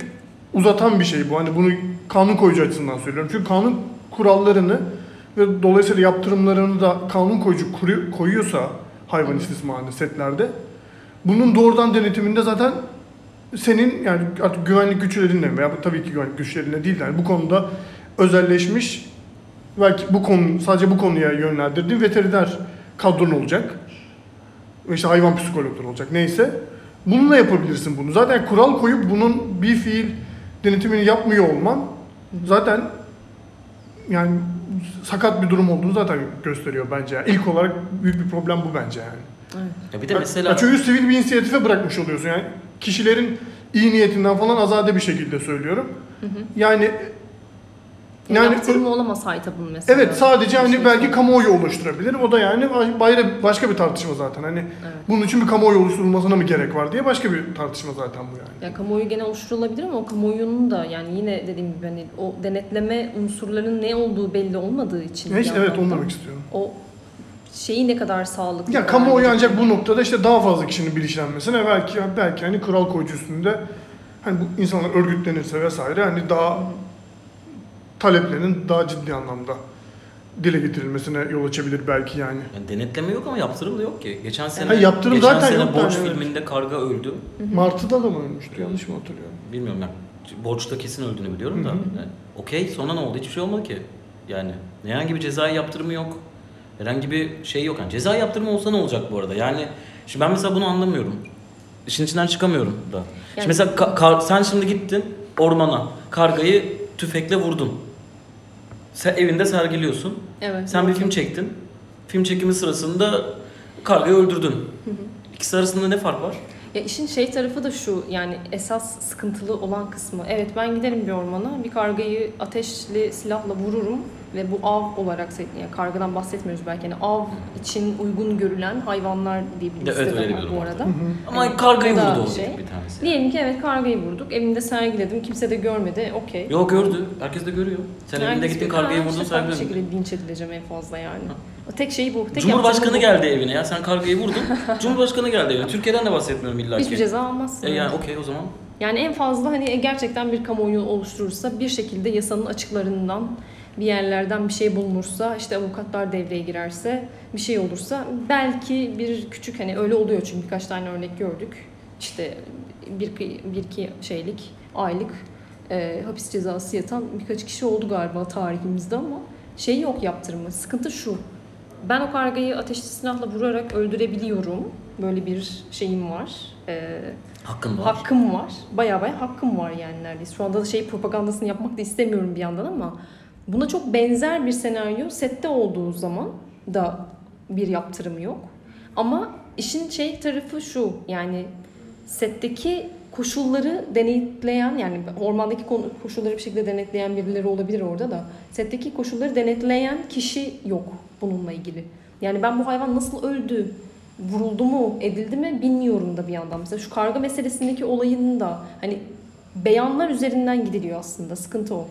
uzatan bir şey bu. Hani bunu kanun koyucu açısından söylüyorum. Çünkü kanun kurallarını ve dolayısıyla yaptırımlarını da kanun koyucu kuru- koyuyorsa hayvan istismarını setlerde bunun doğrudan denetiminde zaten senin yani artık güvenlik güçlerinle veya tabii ki güvenlik güçlerinle değil yani bu konuda özelleşmiş belki bu konu sadece bu konuya yönlendirdiğin veteriner kadron olacak. Ve işte hayvan psikologları olacak neyse. Bununla yapabilirsin bunu. Zaten kural koyup bunun bir fiil denetimini yapmıyor olman zaten yani sakat bir durum olduğunu zaten gösteriyor bence. Yani ilk olarak büyük bir problem bu bence yani. Ya bir de Ya mesela çünkü sivil bir inisiyatife bırakmış oluyorsun yani. Kişilerin iyi niyetinden falan azade bir şekilde söylüyorum. Yani Yani, yani yaptırımı olamaz Haytab'ın mesela. evet sadece hani Şey- belki kamuoyu oluşturabilir. O da yani bayra başka bir tartışma zaten. Hani Evet. bunun için bir kamuoyu oluşturulmasına mı gerek var diye başka bir tartışma zaten bu yani. Ya kamuoyu gene oluşturulabilir ama o kamuoyunun da yani yine dediğim gibi hani o denetleme unsurlarının ne olduğu belli olmadığı için. Ya işte evet onu demek istiyorum. O şeyi ne kadar sağlıklı. Ya kamuoyu ancak bu noktada işte daha fazla kişinin bilinçlenmesine belki belki hani kural koyucu üstünde hani bu insanlar örgütlenirse vesaire hani daha taleplerin daha ciddi anlamda dile getirilmesine yol açabilir belki yani. Yani denetleme yok ama yaptırım da yok ki. Geçen sene Ha, yaptırım geçen zaten sene Borç yani, evet. filminde karga öldü. Martı'da da mı ölmüştü yanlış mı hatırlıyorum? Bilmiyorum yani. Borçta kesin öldüğünü biliyorum da. Yani, Okey sonra ne oldu? Hiçbir şey olmadı ki. Yani herhangi bir cezai yaptırımı yok. Herhangi bir şey yok. Yani ceza yaptırımı olsa ne olacak bu arada? Yani şimdi ben mesela bunu anlamıyorum. İşin içinden çıkamıyorum da. Yani- Şimdi mesela ka- kar- sen şimdi gittin ormana. Kargayı tüfekle vurdun. Sen evinde sergiliyorsun. Evet. Sen bir film çektin. Film çekimi sırasında kargayı öldürdün. İkisi arasında ne fark var? Ya işin şey tarafı da şu yani esas sıkıntılı olan kısmı. Evet ben giderim bir ormana bir kargayı ateşli silahla vururum ve bu av olarak yani kargadan bahsetmiyoruz belki yani av için uygun görülen hayvanlar diye bir Evet, öyle bir bu arada. Ama Yani kargayı vurdu o şey. bir tanesi. Diyelim ki evet kargayı vurduk. Evimde sergiledim. Kimse de görmedi. Okey. Yok gördü. Herkes de görüyor. Sen evinde Herkes gittin bir- kargayı vurdun sergiledin. şekilde linç edileceğim en fazla yani. O tek şey bu. Tek Cumhurbaşkanı yaptığım bu. geldi evine ya. Sen kargayı vurdun. Cumhurbaşkanı geldi evine. Türkiye'den de bahsetmiyorum illa ki. Hiçbir ceza almazsın. E yani okey o zaman. Yani en fazla hani gerçekten bir kamuoyu oluşturursa bir şekilde yasanın açıklarından bir yerlerden bir şey bulunursa işte avukatlar devreye girerse bir şey olursa belki bir küçük hani öyle oluyor çünkü birkaç tane örnek gördük. İşte bir, bir iki şeylik aylık e, hapis cezası yatan birkaç kişi oldu galiba tarihimizde ama şey yok yaptırımı. Sıkıntı şu. Ben o kargayı ateşli silahla vurarak öldürebiliyorum. Böyle bir şeyim var. Ee, Hakkın var. Hakkım var. Bayağı bayağı hakkım var yani neredeyse. Şu anda da şey propagandasını yapmak da istemiyorum bir yandan ama buna çok benzer bir senaryo sette olduğu zaman da bir yaptırım yok. Ama işin şey tarafı şu yani setteki koşulları denetleyen yani ormandaki koşulları bir şekilde denetleyen birileri olabilir orada da setteki koşulları denetleyen kişi yok bununla ilgili. Yani ben bu hayvan nasıl öldü, vuruldu mu, edildi mi bilmiyorum da bir yandan. Mesela şu karga meselesindeki olayın da hani beyanlar üzerinden gidiliyor aslında. Sıkıntı o.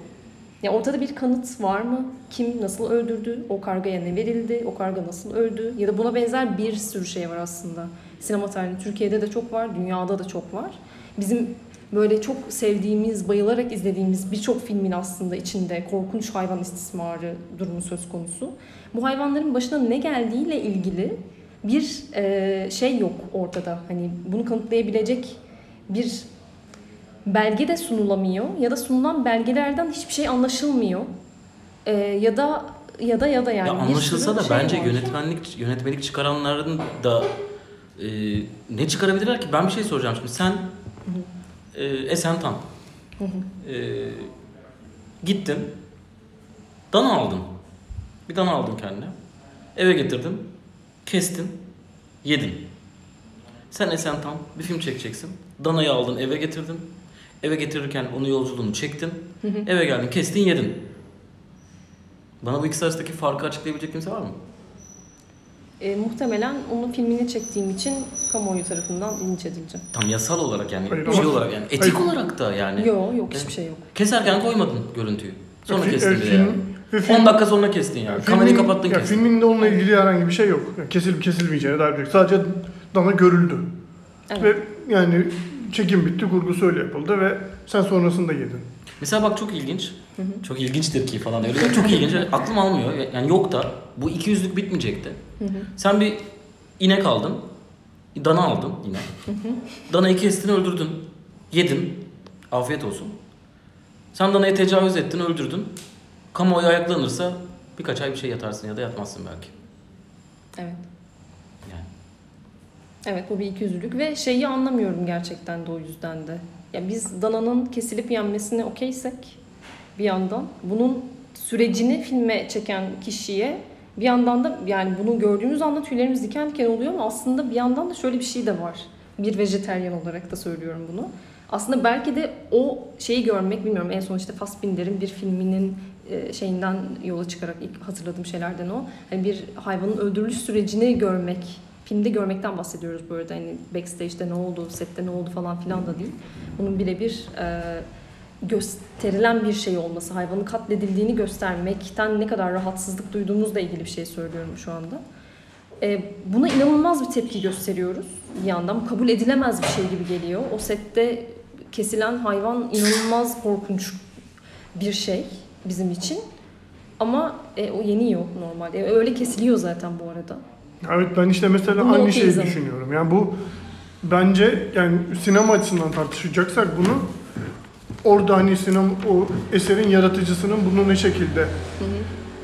Ya ortada bir kanıt var mı? Kim nasıl öldürdü? O kargaya ne verildi? O karga nasıl öldü? Ya da buna benzer bir sürü şey var aslında. Sinema tarihinde Türkiye'de de çok var, dünyada da çok var. Bizim böyle çok sevdiğimiz, bayılarak izlediğimiz birçok filmin aslında içinde korkunç hayvan istismarı durumu söz konusu. Bu hayvanların başına ne geldiğiyle ilgili bir e, şey yok ortada. Hani bunu kanıtlayabilecek bir belge de sunulamıyor ya da sunulan belgelerden hiçbir şey anlaşılmıyor. E, ya da ya da ya da yani ya anlaşılsa da şey bence var. yönetmenlik yönetmelik çıkaranların da e, ne çıkarabilirler ki? Ben bir şey soracağım şimdi. Sen e, Esen Tan. E, gittin. Dana aldın. Bir dana aldın kendine. Eve getirdin. Kestin. Yedin. Sen Esen Tan bir film çekeceksin. Danayı aldın eve getirdin. Eve getirirken onu yolculuğunu çektin. Eve geldin kestin yedin. Bana bu ikisi arasındaki farkı açıklayabilecek kimse var mı? E, muhtemelen onun filmini çektiğim için kamuoyu tarafından linç edileceğim. Tam yasal olarak yani Hayır, şey ama- olarak yani etik Hayır. olarak da yani. Yok yok hiçbir şey yok. Keserken koymadın görüntüyü. Sonra Fi- kestin e, bir de yani. Ve 10 film- dakika sonra kestin yani. Yani Kamerayı filmin- kapattın ya kestin. Filminde onunla ilgili herhangi bir şey yok. Yani kesilip kesilmeyeceğine dair bir şey. Sadece dana görüldü. Evet. Ve yani çekim bitti, kurgusu öyle yapıldı ve sen sonrasında yedin. Mesela bak çok ilginç. Çok ilginçtir ki falan öyle. Çok ilginç. Aklım almıyor. Yani yok da bu iki yüzlük bitmeyecekti. Sen bir inek aldın. Dana aldın yine. Danayı kestin öldürdün. Yedin. Afiyet olsun. Sen danayı tecavüz ettin öldürdün. Kamuoyu ayaklanırsa birkaç ay bir şey yatarsın ya da yatmazsın belki. Evet. Yani. Evet bu bir ikiyüzlülük ve şeyi anlamıyorum gerçekten de o yüzden de. Ya biz dananın kesilip yenmesine okeysek bir yandan bunun sürecini filme çeken kişiye bir yandan da yani bunu gördüğümüz anda tüylerimiz diken diken oluyor ama aslında bir yandan da şöyle bir şey de var. Bir vejeteryan olarak da söylüyorum bunu. Aslında belki de o şeyi görmek bilmiyorum en son işte Fassbinder'in bir filminin şeyinden yola çıkarak ilk hatırladığım şeylerden o. Yani bir hayvanın öldürülüş sürecini görmek, filmde görmekten bahsediyoruz bu arada. Hani backstage'de ne oldu, sette ne oldu falan filan da değil. Bunun birebir e, gösterilen bir şey olması, hayvanın katledildiğini göstermekten ne kadar rahatsızlık duyduğumuzla ilgili bir şey söylüyorum şu anda. E, buna inanılmaz bir tepki gösteriyoruz bir yandan. Kabul edilemez bir şey gibi geliyor. O sette kesilen hayvan inanılmaz korkunç bir şey bizim için. Ama e, o yeniyor normalde. E, öyle kesiliyor zaten bu arada. Evet ben işte mesela Bunu aynı şeyi düşünüyorum. Yani bu bence yani sinema açısından tartışacaksak bunu orada hani sinema o eserin yaratıcısının bunu ne şekilde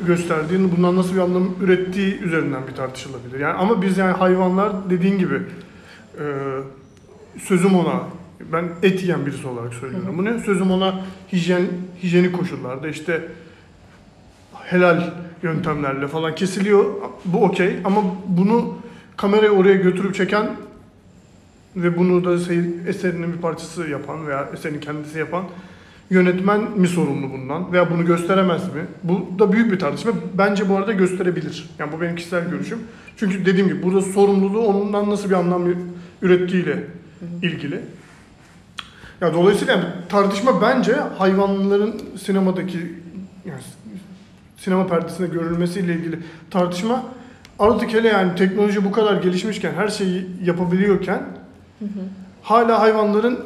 gösterdiğini, bundan nasıl bir anlam ürettiği üzerinden bir tartışılabilir. Yani ama biz yani hayvanlar dediğin gibi e, sözüm ona ben et yiyen birisi olarak söylüyorum bunu. Sözüm ona hijyen hijyenik koşullarda işte helal yöntemlerle falan kesiliyor. Bu okey ama bunu kamerayı oraya götürüp çeken ve bunu da eserinin bir parçası yapan veya eserin kendisi yapan yönetmen mi sorumlu bundan veya bunu gösteremez mi? Bu da büyük bir tartışma. Bence bu arada gösterebilir. Yani bu benim kişisel görüşüm. Çünkü dediğim gibi burada sorumluluğu ondan nasıl bir anlam ürettiğiyle ilgili. Ya dolayısıyla tartışma bence hayvanların sinemadaki yani sinema perdesinde görülmesiyle ilgili tartışma artık hele yani teknoloji bu kadar gelişmişken her şeyi yapabiliyorken hala hayvanların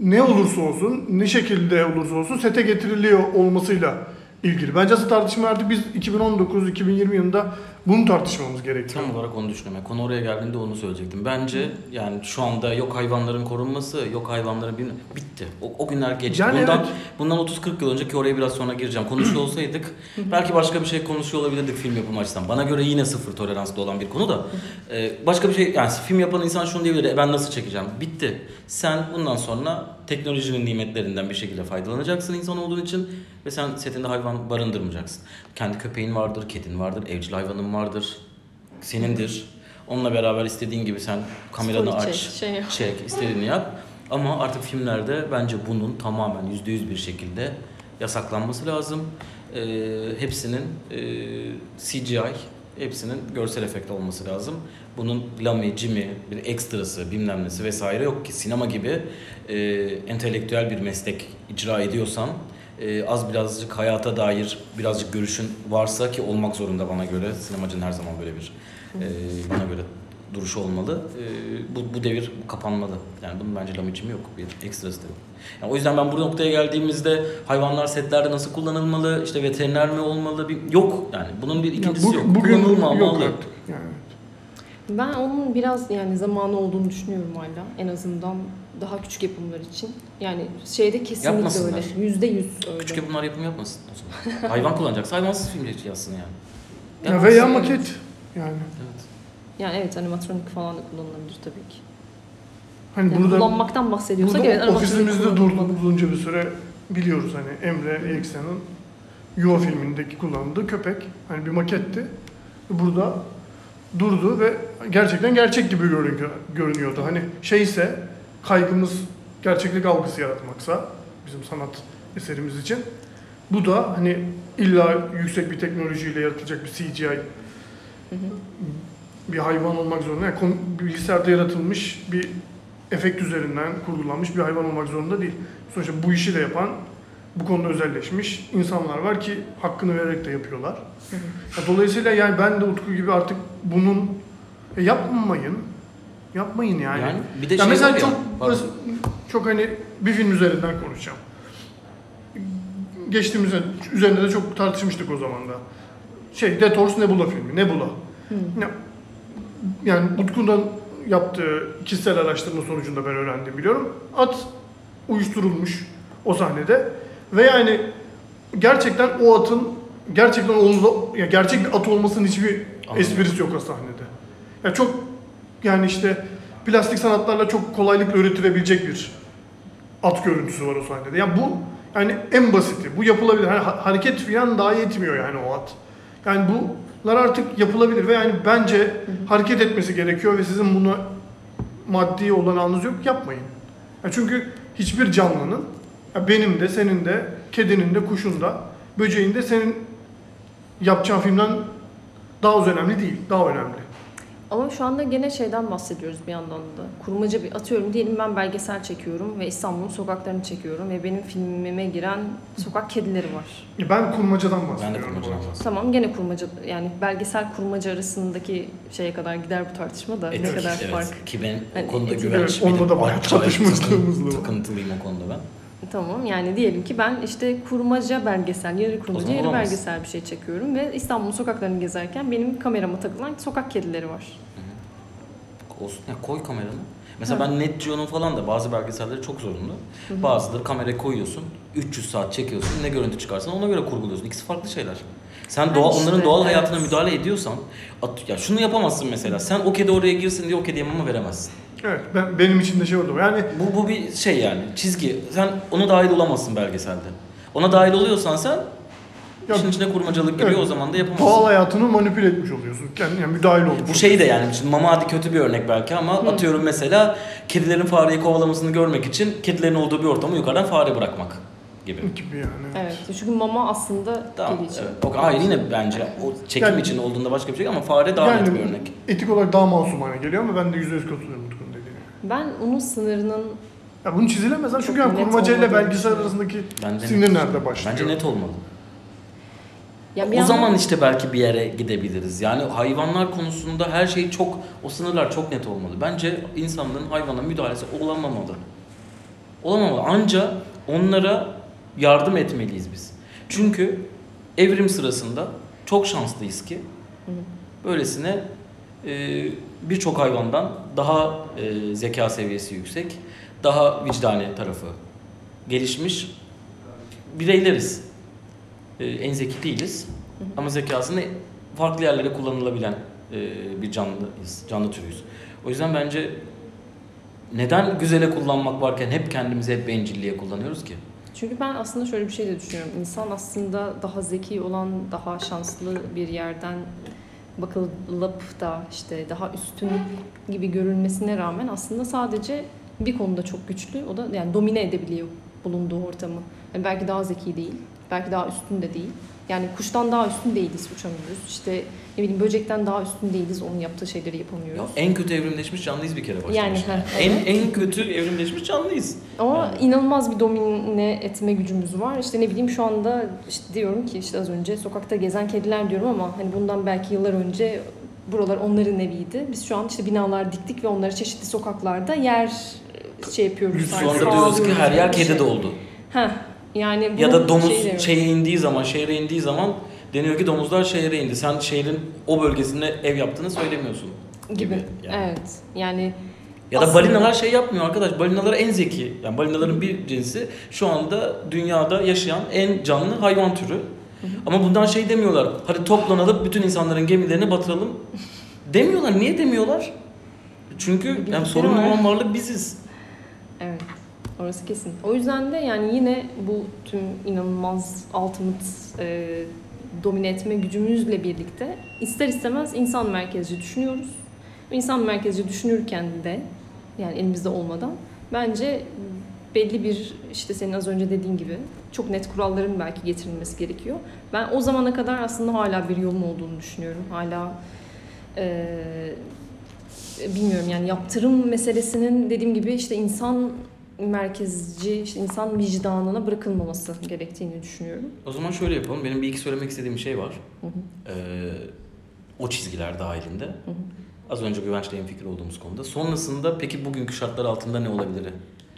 ne olursa olsun, ne şekilde olursa olsun sete getiriliyor olmasıyla ilgili. Bence asıl tartışma artık biz 2019-2020 yılında bunu tartışmamız gerekiyor. Tam olarak onu düşünüyorum. Konu oraya geldiğinde onu söyleyecektim. Bence yani şu anda yok hayvanların korunması, yok hayvanların bir bitti. O, o günler geçti. Yani bundan evet. bundan 30-40 yıl önce ki oraya biraz sonra gireceğim. Konuşuyor olsaydık belki başka bir şey konuşuyor olabilirdik film yapımı açısından. Bana göre yine sıfır toleranslı olan bir konu da. Ee, başka bir şey yani film yapan insan şunu diyebilir. E ben nasıl çekeceğim? Bitti. Sen bundan sonra teknolojinin nimetlerinden bir şekilde faydalanacaksın insan olduğun için ve sen setinde hayvan barındırmayacaksın. Kendi köpeğin vardır, kedin vardır, evcil hayvanın vardır, senindir. Onunla beraber istediğin gibi sen kameranı Story aç, çek, şey çek, istediğini yap. Ama artık filmlerde bence bunun tamamen %100 bir şekilde yasaklanması lazım. Ee, hepsinin e, CGI, hepsinin görsel efekt olması lazım. Bunun lami, cimi, bir ekstrası, bilmem nesi vesaire yok ki. Sinema gibi e, entelektüel bir meslek icra ediyorsan e, az birazcık hayata dair birazcık görüşün varsa ki olmak zorunda bana göre. Sinemacının her zaman böyle bir e, bana göre duruşu olmalı. E, bu, bu devir kapanmalı. Yani bunun bence lam içimi yok. Bir ekstrası da yok. Yani o yüzden ben bu noktaya geldiğimizde hayvanlar setlerde nasıl kullanılmalı, işte veteriner mi olmalı bir yok yani. Bunun bir Ya ikincisi bu- yok. Bugün yok Kullanılmamalı. artık. Yani. Ben onun biraz yani zamanı olduğunu düşünüyorum hala. En azından daha küçük yapımlar için. Yani şeyde kesinlikle Yapmasınlar. öyle. Yüzde yüz öyle. Küçük yapımlar yapım yapmasın o zaman. Hayvan kullanacaksa hayvansız film yazsın yani. Ya veya maket yani. Evet. Yani evet animatronik falan da kullanılabilir tabii ki. Hani Yani burada kullanmaktan bahsediyorsak Burada evet ofisimizde durduk uzunca bir süre biliyoruz hani Emre Eksen'in Yuva filmindeki kullandığı köpek. Hani bir maketti. Burada durdu ve gerçekten gerçek gibi görünüyor, görünüyordu. Hani şeyse kaygımız gerçeklik algısı yaratmaksa bizim sanat eserimiz için bu da hani illa yüksek bir teknolojiyle yaratılacak bir CGI Hı hı. Bir hayvan olmak zorunda. Yani bilgisayarda yaratılmış bir efekt üzerinden kurgulanmış bir hayvan olmak zorunda değil. Sonuçta bu işi de yapan, bu konuda özelleşmiş insanlar var ki hakkını vererek de yapıyorlar. Ya Dolayısıyla yani ben de Utku gibi artık bunun e, yapmayın. Yapmayın yani. Yani bir de ya şey mesela var ya, çok çok hani bir film üzerinden konuşacağım. Geçtiğimiz üzerinde de çok tartışmıştık o zaman da. Şey Death Horse Nebula filmi. Nebula. Hı. Ya, yani Utku'dan yaptığı kişisel araştırma sonucunda ben öğrendim biliyorum. At uyuşturulmuş o sahnede ve yani gerçekten o atın gerçekten omuzda ya gerçek bir at olmasının hiçbir Anladım. esprisi yok o sahnede. Ya çok yani işte plastik sanatlarla çok kolaylıkla üretilebilecek bir at görüntüsü var o sahnede. Yani bu yani en basiti. Bu yapılabilir. Hani ha- hareket falan daha yetmiyor yani o at. Yani bunlar artık yapılabilir ve yani bence hareket etmesi gerekiyor ve sizin buna maddi olanağınız yok yapmayın. Ya çünkü hiçbir canlının ya benim de senin de kedinin de kuşun da böceğin de senin yapacağın filmden daha az önemli değil. Daha önemli. Ama şu anda gene şeyden bahsediyoruz bir yandan da. Kurmaca bir atıyorum diyelim ben belgesel çekiyorum ve İstanbul'un sokaklarını çekiyorum ve benim filmime giren sokak kedileri var. Ben kurmacadan Ben de bahsediyorum. kurmacadan bahsediyorum. Tamam gene kurmaca yani belgesel kurmaca arasındaki şeye kadar gider bu tartışma da ne Etik, kadar evet. fark. Ki ben Hani o konuda etik- güvenç Evet, onda da bayağı tartışmışlığımız var. Takıntılıyım o konuda ben. Tamam yani diyelim ki ben işte kurmaca belgesel, yarı kurmaca yarı olamaz. belgesel bir şey çekiyorum ve İstanbul'un sokaklarını gezerken benim kamerama takılan sokak kedileri var. Olsun ya koy kameranı. Mesela ben Net Geo'nun falan da bazı belgeselleri çok zorunlu. Bazıları kameraya koyuyorsun, 300 saat çekiyorsun, ne görüntü çıkarsan ona göre kurguluyorsun. İkisi farklı şeyler. Sen doğal, işte, onların doğal evet. hayatına müdahale ediyorsan, at, ya şunu yapamazsın mesela. Sen o kedi oraya girsin diye o kediye mama veremezsin. Evet, ben, benim için de şey oldu. Yani Bu, bu bir şey yani çizgi. Sen ona dahil olamazsın belgeselde. Ona dahil oluyorsan sen Ya- işin içine kurmacalık giriyor Evet. o zaman da yapamazsın. doğal hayatını manipüle etmiş oluyorsun. Kendine yani müdahil olmuş. Bu şey de yani şimdi mama hadi kötü bir örnek belki ama atıyorum mesela kedilerin fareyi kovalamasını görmek için kedilerin olduğu bir ortama yukarıdan fare bırakmak gibi. gibi yani. Evet çünkü mama aslında Tamam. kedi için. Evet. O, hayır yine bence o çekim Yani- için olduğunda başka bir şey ama fare daha net bir örnek. etik olarak daha masumane geliyor ama ben de yüzde yüz katılıyorum Utku'nun dediğine. Ben onun sınırının Ya bunu çizilemez çünkü yani kurmaca ile belgesel arasındaki Bence sinir nerede başlıyor? Bence net olmalı. ya o zaman işte belki bir yere gidebiliriz. Yani hayvanlar konusunda her şey çok, o sınırlar çok net olmalı. Bence insanların hayvana müdahalesi olamamalı. Olamamalı. Anca onlara yardım etmeliyiz biz. Çünkü evrim sırasında çok şanslıyız ki böylesine e, birçok hayvandan daha e, zeka seviyesi yüksek, daha vicdani tarafı gelişmiş bireyleriz. E, en zeki değiliz ama zekasını farklı yerlere kullanılabilen e, bir canlıyız, canlı türüyüz. O yüzden bence neden güzele kullanmak varken hep kendimizi hep bencilliğe kullanıyoruz ki? Çünkü ben aslında şöyle bir şey de düşünüyorum. İnsan aslında daha zeki olan, daha şanslı bir yerden bakılıp da işte daha üstün gibi görülmesine rağmen aslında sadece bir konuda çok güçlü. O da yani domine edebiliyor bulunduğu ortamı. Yani belki daha zeki değil, belki daha üstün de değil. Yani kuştan daha üstün değiliz, uçamıyoruz. İşte ne bileyim böcekten daha üstün değiliz, onun yaptığı şeyleri Ya yapamıyoruz. en kötü evrimleşmiş canlıyız bir kere başta. Yani, en en kötü evrimleşmiş canlıyız. Ama Yani. inanılmaz bir domine etme gücümüz var. İşte ne bileyim şu anda işte diyorum ki işte az önce sokakta gezen kediler diyorum ama hani bundan belki yıllar önce buralar onların eviydi. Biz şu an işte binalar diktik ve onları çeşitli sokaklarda yer şey yapıyoruz. Şu anda diyoruz ki her yer kedi şey. doldu. Heh, yani Ya da domuz yok. şeye indiği zaman, şehre indiği zaman deniyor ki domuzlar şehre indi. Sen şehrin o bölgesinde ev yaptığını söylemiyorsun gibi. gibi. Yani. Evet. Yani Ya da Aslında- balinalar şey yapmıyor arkadaş. Balinalar en zeki. Yani balinaların bir cinsi şu anda dünyada yaşayan en canlı hayvan türü. Ama bundan şey demiyorlar. Hadi toplanalım bütün insanların gemilerini batıralım. Demiyorlar. Niye demiyorlar? Çünkü yani var. olan varlık biziz. Evet. Orası kesin. O yüzden de yani yine bu tüm inanılmaz ultimate e, domine etme gücümüzle birlikte ister istemez insan merkezci düşünüyoruz. İnsan merkezci düşünürken de yani elimizde olmadan bence belli bir işte senin az önce dediğin gibi çok net kuralların belki getirilmesi gerekiyor. Ben o zamana kadar aslında hala bir yolun olduğunu düşünüyorum. Hala e, bilmiyorum yani yaptırım meselesinin dediğim gibi işte insan merkezci, işte insan vicdanına bırakılmaması gerektiğini düşünüyorum. O zaman şöyle yapalım. Benim bir iki söylemek istediğim şey var. Hı hı. Ee, o çizgiler dahilinde. hı. Az önce Güvenç'le fikir olduğumuz konuda. Sonrasında peki bugünkü şartlar altında ne olabilir?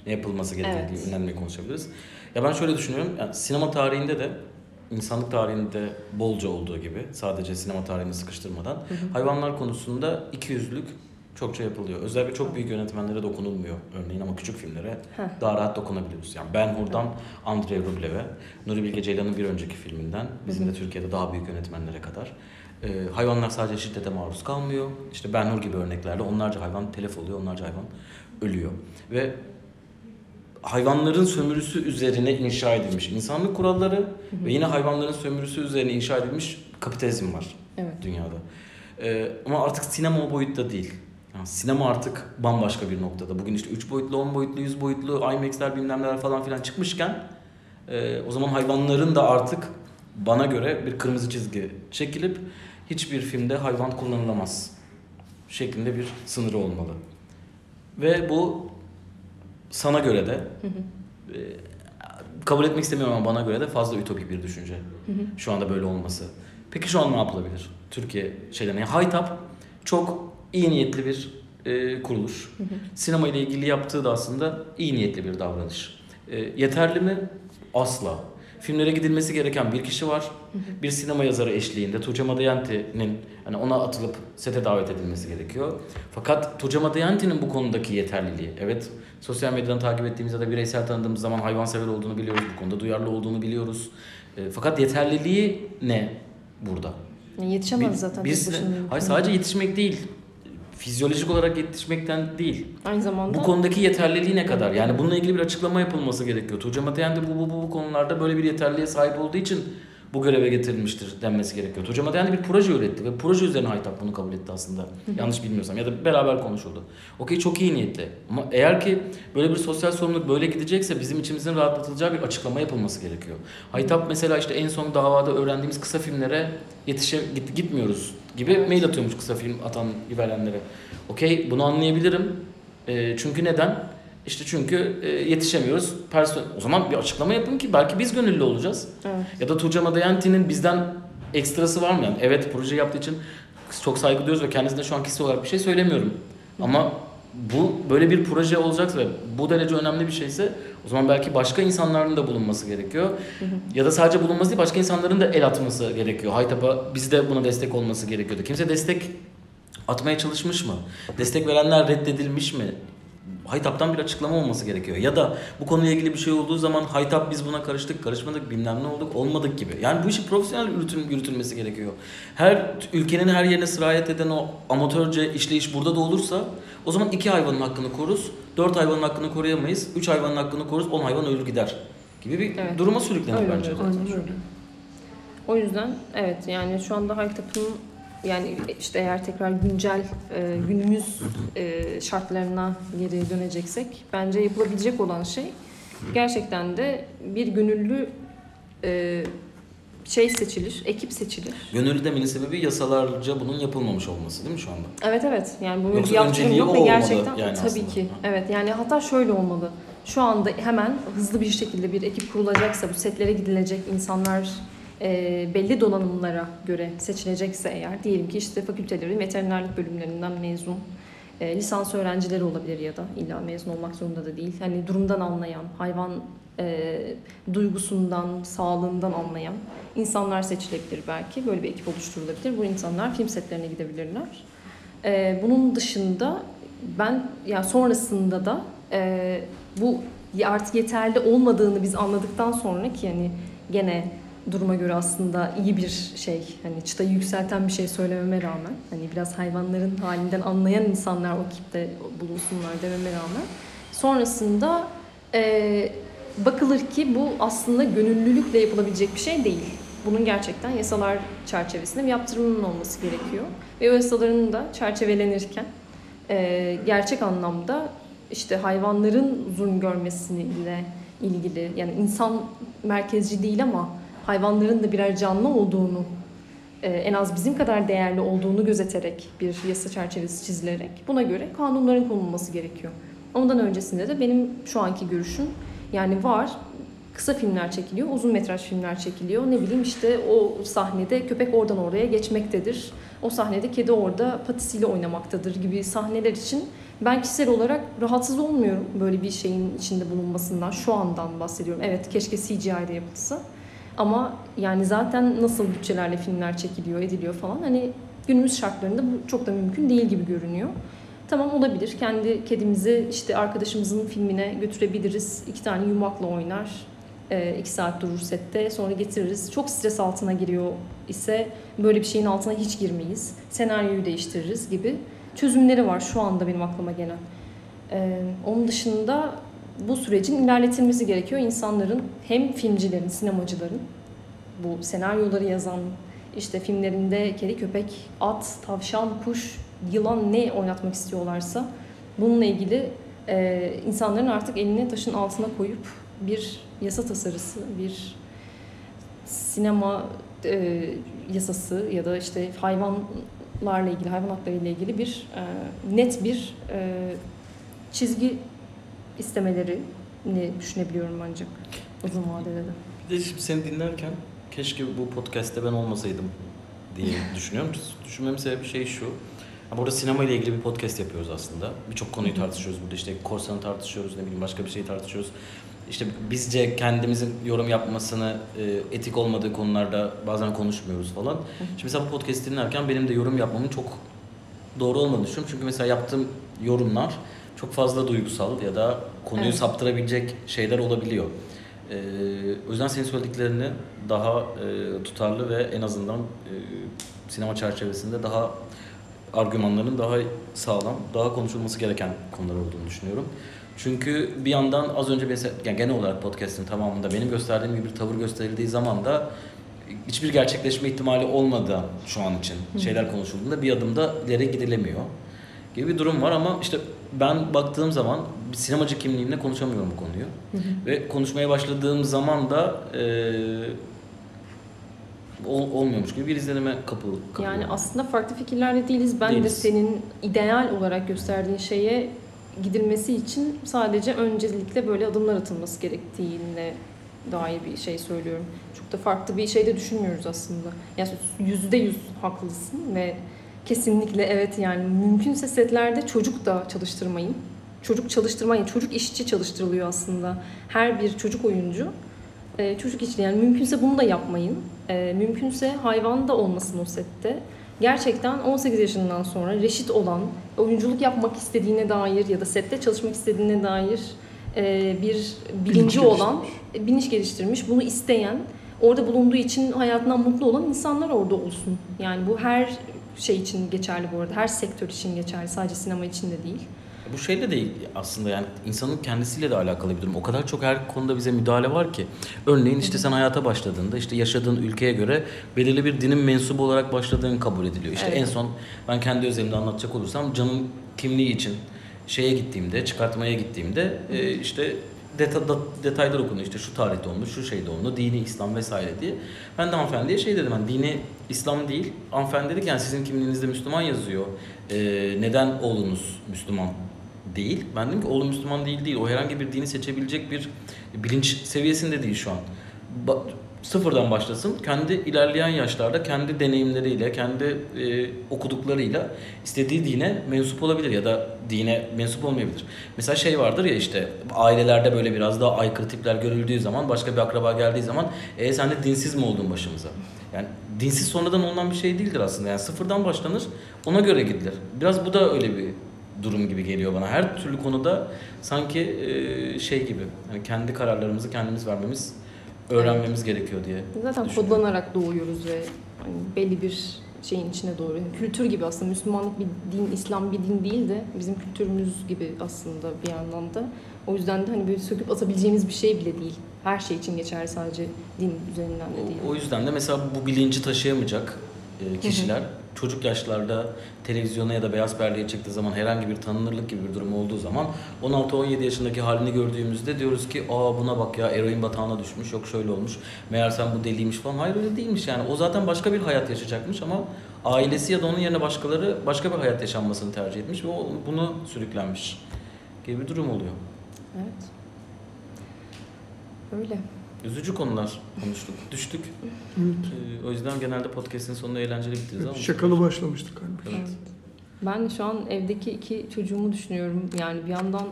Ne yapılması gerektiği Evet. önemli konuşabiliriz. Ya ben şöyle düşünüyorum. Yani sinema tarihinde de insanlık tarihinde bolca olduğu gibi sadece sinema tarihini sıkıştırmadan hayvanlar konusunda iki yüzlülük çokça yapılıyor. Özellikle çok büyük yönetmenlere dokunulmuyor örneğin ama küçük filmlere Heh. daha rahat dokunabiliyoruz. Yani Ben Hur'dan Andrei Rublev'e, Nuri Bilge Ceylan'ın bir önceki filminden bizim de Türkiye'de daha büyük yönetmenlere kadar. Ee, hayvanlar sadece şiddete maruz kalmıyor. İşte Ben Hur gibi örneklerde onlarca hayvan telef oluyor, onlarca hayvan ölüyor. Ve hayvanların sömürüsü üzerine inşa edilmiş insanlık kuralları ve yine hayvanların sömürüsü üzerine inşa edilmiş kapitalizm var Evet. dünyada. Ee, ama artık sinema o boyutta değil. Yani sinema artık bambaşka bir noktada. Bugün işte 3 boyutlu, 10 boyutlu, 100 boyutlu, IMAX'ler bilmem neler falan filan çıkmışken e, o zaman hayvanların da artık bana göre bir kırmızı çizgi çekilip hiçbir filmde hayvan kullanılamaz şeklinde bir sınırı olmalı. Ve bu sana göre de Hı hı. e, kabul etmek istemiyorum ama bana göre de fazla ütopik bir düşünce. Hı hı. Şu anda böyle olması. Peki şu an ne yapılabilir? Türkiye şeylerine. Yani Haytap çok iyi niyetli bir e, kuruluş. Hı hı. Sinema ile ilgili yaptığı da aslında iyi niyetli bir davranış. E, yeterli mi? Asla. Filmlere gidilmesi gereken bir kişi var. Hı hı. Bir sinema yazarı eşliğinde Tuğçe Madayanti'nin hani ona atılıp sete davet edilmesi gerekiyor. Fakat Tuğçe Madayanti'nin bu konudaki yeterliliği. Evet sosyal medyadan takip ettiğimizde de bireysel tanıdığımız zaman hayvansever olduğunu biliyoruz. Bu konuda duyarlı olduğunu biliyoruz. E, fakat yeterliliği ne burada? Yetişemez Bir- zaten. mümkün hayır sadece yetişmek değil. Fizyolojik olarak yetişmekten değil. Aynı zamanda Bu konudaki yeterliliği ne kadar? Yani bununla ilgili bir açıklama yapılması gerekiyor. Tuğçe Matayan da bu, bu, bu, bu konularda böyle bir yeterliğe sahip olduğu için bu göreve getirilmiştir denmesi gerekiyor. Tuğçe Matayan da bir proje üretti ve proje üzerine Haytap bunu kabul etti aslında. Yanlış bilmiyorsam ya da beraber konuşuldu. Okey çok iyi niyetli. Ama eğer ki böyle bir sosyal sorumluluk böyle gidecekse bizim içimizin rahatlatılacağı bir açıklama yapılması gerekiyor. Haytap mesela işte en son davada öğrendiğimiz kısa filmlere yetişe git, gitmiyoruz gibi mail atıyormuş kısa film atan verenlere. Okey bunu anlayabilirim. E, çünkü neden? İşte çünkü e, yetişemiyoruz. Person o zaman bir açıklama yapın ki belki biz gönüllü olacağız. evet. Ya da Tuğçe Madayanti'nin bizden ekstrası var mı? Yani evet proje yaptığı için çok saygı duyuyoruz ve kendisine şu an kişisel olarak bir şey söylemiyorum. Ama bu böyle bir proje olacaksa ve bu derece önemli bir şeyse o zaman belki başka insanların da bulunması gerekiyor. Hı hı. Ya da sadece bulunması değil başka insanların da el atması gerekiyor. Haytap'a biz de buna destek olması gerekiyordu. Kimse destek atmaya çalışmış mı? Destek verenler reddedilmiş mi? Haytap'tan bir açıklama olması gerekiyor. Ya da bu konuyla ilgili bir şey olduğu zaman Haytap biz buna karıştık, karışmadık, bilmem ne olduk, olmadık gibi. Yani bu işi profesyonel yürütül, yürütülmesi gerekiyor. Her ülkenin her yerine sirayet eden o amatörce işleyiş burada da olursa o zaman iki hayvanın hakkını koruruz, dört hayvanın hakkını koruyamayız, üç hayvanın hakkını koruruz, on hayvan ölür gider gibi bir Evet. duruma sürüklenir Öyle bence. Aynen öyle. O yüzden evet yani şu anda Haytap'ın yani işte eğer tekrar güncel e, günümüz e, şartlarına geri döneceksek bence yapılabilecek olan şey gerçekten de bir gönüllü e, şey seçilir, ekip seçilir. Gönüllü demenin sebebi yasalarca bunun yapılmamış olması değil mi şu anda? Evet evet yani bunun Yoksa önceliği yok ve gerçekten yani tabii aslında. ki evet yani hatta şöyle olmalı. Şu anda hemen hızlı bir şekilde bir ekip kurulacaksa bu setlere gidilecek insanlar e, belli donanımlara göre seçilecekse eğer diyelim ki işte fakültelerin veterinerlik bölümlerinden mezun e, lisans öğrencileri olabilir ya da illa mezun olmak zorunda da değil. Hani durumdan anlayan, hayvan e, duygusundan, sağlığından anlayan insanlar seçilebilir belki. Böyle bir ekip oluşturulabilir. Bu insanlar film setlerine gidebilirler. Ee, bunun dışında ben yani sonrasında da e, bu artık yeterli olmadığını biz anladıktan sonra ki yani gene duruma göre aslında iyi bir şey hani çıtayı yükselten bir şey söylememe rağmen hani biraz hayvanların halinden anlayan insanlar o ekipte bulunsunlar dememe rağmen sonrasında e, bakılır ki bu aslında gönüllülükle yapılabilecek bir şey değil. Bunun gerçekten yasalar çerçevesinde bir yaptırımının olması gerekiyor. Ve o yasaların da çerçevelenirken e, gerçek anlamda işte hayvanların zulüm görmesiyle ilgili yani insan merkezci değil ama hayvanların da birer canlı olduğunu e, en az bizim kadar değerli olduğunu gözeterek bir yasa çerçevesi çizilerek buna göre kanunların konulması gerekiyor. Ondan öncesinde de benim şu anki görüşüm yani var kısa filmler çekiliyor, uzun metraj filmler çekiliyor. Ne bileyim işte o sahnede köpek oradan oraya geçmektedir. O sahnede kedi orada patisiyle oynamaktadır gibi sahneler için ben kişisel olarak rahatsız olmuyorum böyle bir şeyin içinde bulunmasından. Şu andan bahsediyorum. Evet keşke CGI'de yapılsa. Ama yani zaten nasıl bütçelerle filmler çekiliyor, ediliyor falan hani günümüz şartlarında bu çok da mümkün değil gibi görünüyor. Tamam olabilir. Kendi kedimizi işte arkadaşımızın filmine götürebiliriz. İki tane yumakla oynar. E, iki saat durur sette. Sonra getiririz. Çok stres altına giriyor ise böyle bir şeyin altına hiç girmeyiz. Senaryoyu değiştiririz gibi çözümleri var şu anda benim aklıma gelen. E, onun dışında bu sürecin ilerletilmesi gerekiyor. İnsanların hem filmcilerin, sinemacıların bu senaryoları yazan işte filmlerinde kedi, köpek, at, tavşan, kuş, yılan ne oynatmak istiyorlarsa bununla ilgili e, insanların artık elini taşın altına koyup bir yasa tasarısı, bir sinema e, yasası ya da işte hayvanlarla ilgili, hayvan hakları ile ilgili bir e, net bir e, çizgi istemelerini düşünebiliyorum ancak uzun vadede de. Bir de şimdi seni dinlerken keşke bu podcast'te ben olmasaydım diye düşünüyorum. Düşünmemin sebebi şey şu. Burada sinema ile ilgili bir podcast yapıyoruz aslında. Birçok konuyu tartışıyoruz burada. İşte korsanı tartışıyoruz, ne bileyim başka bir şey tartışıyoruz. İşte bizce kendimizin yorum yapmasını e, etik olmadığı konularda bazen konuşmuyoruz falan. Şimdi mesela bu podcast dinlerken benim de yorum yapmamın çok doğru olmadığını düşünüyorum. Çünkü mesela yaptığım yorumlar çok fazla duygusal ya da konuyu Evet. saptırabilecek şeyler olabiliyor. Ee, o yüzden senin söylediklerini daha e, tutarlı ve en azından e, sinema çerçevesinde daha argümanların daha sağlam, daha konuşulması gereken konular olduğunu düşünüyorum. Çünkü bir yandan az önce mesela yani genel olarak podcast'in tamamında benim gösterdiğim gibi bir tavır gösterildiği zaman da hiçbir gerçekleşme ihtimali olmadan şu an için şeyler konuşulduğunda bir adımda ileri gidilemiyor gibi bir durum var ama işte ben baktığım zaman bir sinemacı kimliğimle konuşamıyorum bu konuyu. Ve konuşmaya başladığım zaman da eee, ol- olmuyormuş gibi bir izlenime kapı. Yani aslında farklı fikirlerde değiliz. Ben de Değiliz. senin ideal olarak gösterdiğin şeye gidilmesi için sadece öncelikle böyle adımlar atılması gerektiğine dair bir şey söylüyorum. Çok da farklı bir şey de düşünmüyoruz aslında. Yani yüzde yüz haklısın ve kesinlikle evet yani mümkünse setlerde çocuk da çalıştırmayın. Çocuk çalıştırmayın. Çocuk işçi çalıştırılıyor aslında. Her bir çocuk oyuncu e, çocuk işçi yani mümkünse bunu da yapmayın. E, mümkünse hayvan da olmasın o sette. Gerçekten 18 yaşından sonra reşit olan, oyunculuk yapmak istediğine dair ya da sette çalışmak istediğine dair e, bir bilinci olan, e, bilinç geliştirmiş, bunu isteyen, orada bulunduğu için hayatından mutlu olan insanlar orada olsun. Yani bu her şey için geçerli bu arada. Her sektör için geçerli. Sadece sinema için de değil. Bu şey de aslında yani insanın kendisiyle de alakalı bir durum. O kadar çok her konuda bize müdahale var ki. Örneğin işte sen hayata başladığında işte yaşadığın ülkeye göre belirli bir dinin mensubu olarak başladığın kabul ediliyor. İşte Evet. en son ben kendi özelimde anlatacak olursam canım kimliği için şeye gittiğimde, çıkartmaya gittiğimde e, işte detaylar okunuyor. İşte şu tarihte oldu, şu şeyde oldu, dini İslam vesaire diye. Ben de hanımefendiye şey dedim, hani dini İslam değil. Hanımefendi dedi ki yani sizin kimliğinizde Müslüman yazıyor. E, neden oğlunuz Müslüman değil. Ben dedim ki oğlum Müslüman değil değil. O herhangi bir dini seçebilecek bir bilinç seviyesinde değil şu an. Sıfırdan başlasın. Kendi ilerleyen yaşlarda kendi deneyimleriyle, kendi e, okuduklarıyla istediği dine mensup olabilir ya da dine mensup olmayabilir. Mesela şey vardır ya işte ailelerde böyle biraz daha aykırı tipler görüldüğü zaman başka bir akraba geldiği zaman e sen de dinsiz mi oldun başımıza? Yani dinsiz sonradan olunan bir şey değildir aslında. Yani sıfırdan başlanır ona göre gidilir. Biraz bu da öyle bir durum gibi geliyor bana. Her türlü konuda sanki e, şey gibi. Hani kendi kararlarımızı kendimiz vermemiz, öğrenmemiz gerekiyor diye. Zaten kodlanarak doğuyoruz ve hani belli bir şeyin içine doğru. Yani kültür gibi aslında Müslümanlık bir din, İslam bir din değil de bizim kültürümüz gibi aslında bir yandan da. O yüzden de hani böyle söküp atabileceğimiz bir şey bile değil. Her şey için geçerli sadece din üzerinden de değil. O, o yüzden de mesela bu bilinci taşıyamayacak e, kişiler çocuk yaşlarda televizyona ya da beyaz perdeye çıktığı zaman herhangi bir tanınırlık gibi bir durum olduğu zaman 16-17 yaşındaki halini gördüğümüzde diyoruz ki aa buna bak ya eroin batağına düşmüş yok şöyle olmuş meğersem bu deliymiş falan. Hayır öyle değilmiş yani o zaten başka bir hayat yaşayacakmış ama ailesi ya da onun yerine başkaları başka bir hayat yaşanmasını tercih etmiş ve o bunu sürüklenmiş gibi bir durum oluyor. Evet. Öyle. Üzücü konular konuştuk, düştük. Evet. Ee, o yüzden genelde podcast'in sonunda eğlenceli bitiririz ama. Şakalı başlamıştık halbuki. Evet. Ben şu an evdeki iki çocuğumu düşünüyorum. Yani bir yandan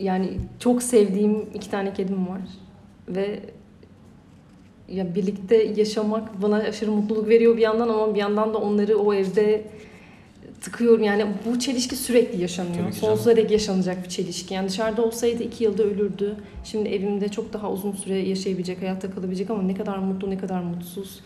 yani çok sevdiğim iki tane kedim var ve ya birlikte yaşamak bana aşırı mutluluk veriyor bir yandan ama bir yandan da onları o evde tıkıyorum. Yani bu çelişki sürekli yaşanıyor. Sonsuza dek yaşanacak bir çelişki. Yani dışarıda olsaydı iki yılda ölürdü. Şimdi evimde çok daha uzun süre yaşayabilecek, hayatta kalabilecek ama ne kadar mutlu, ne kadar mutsuz.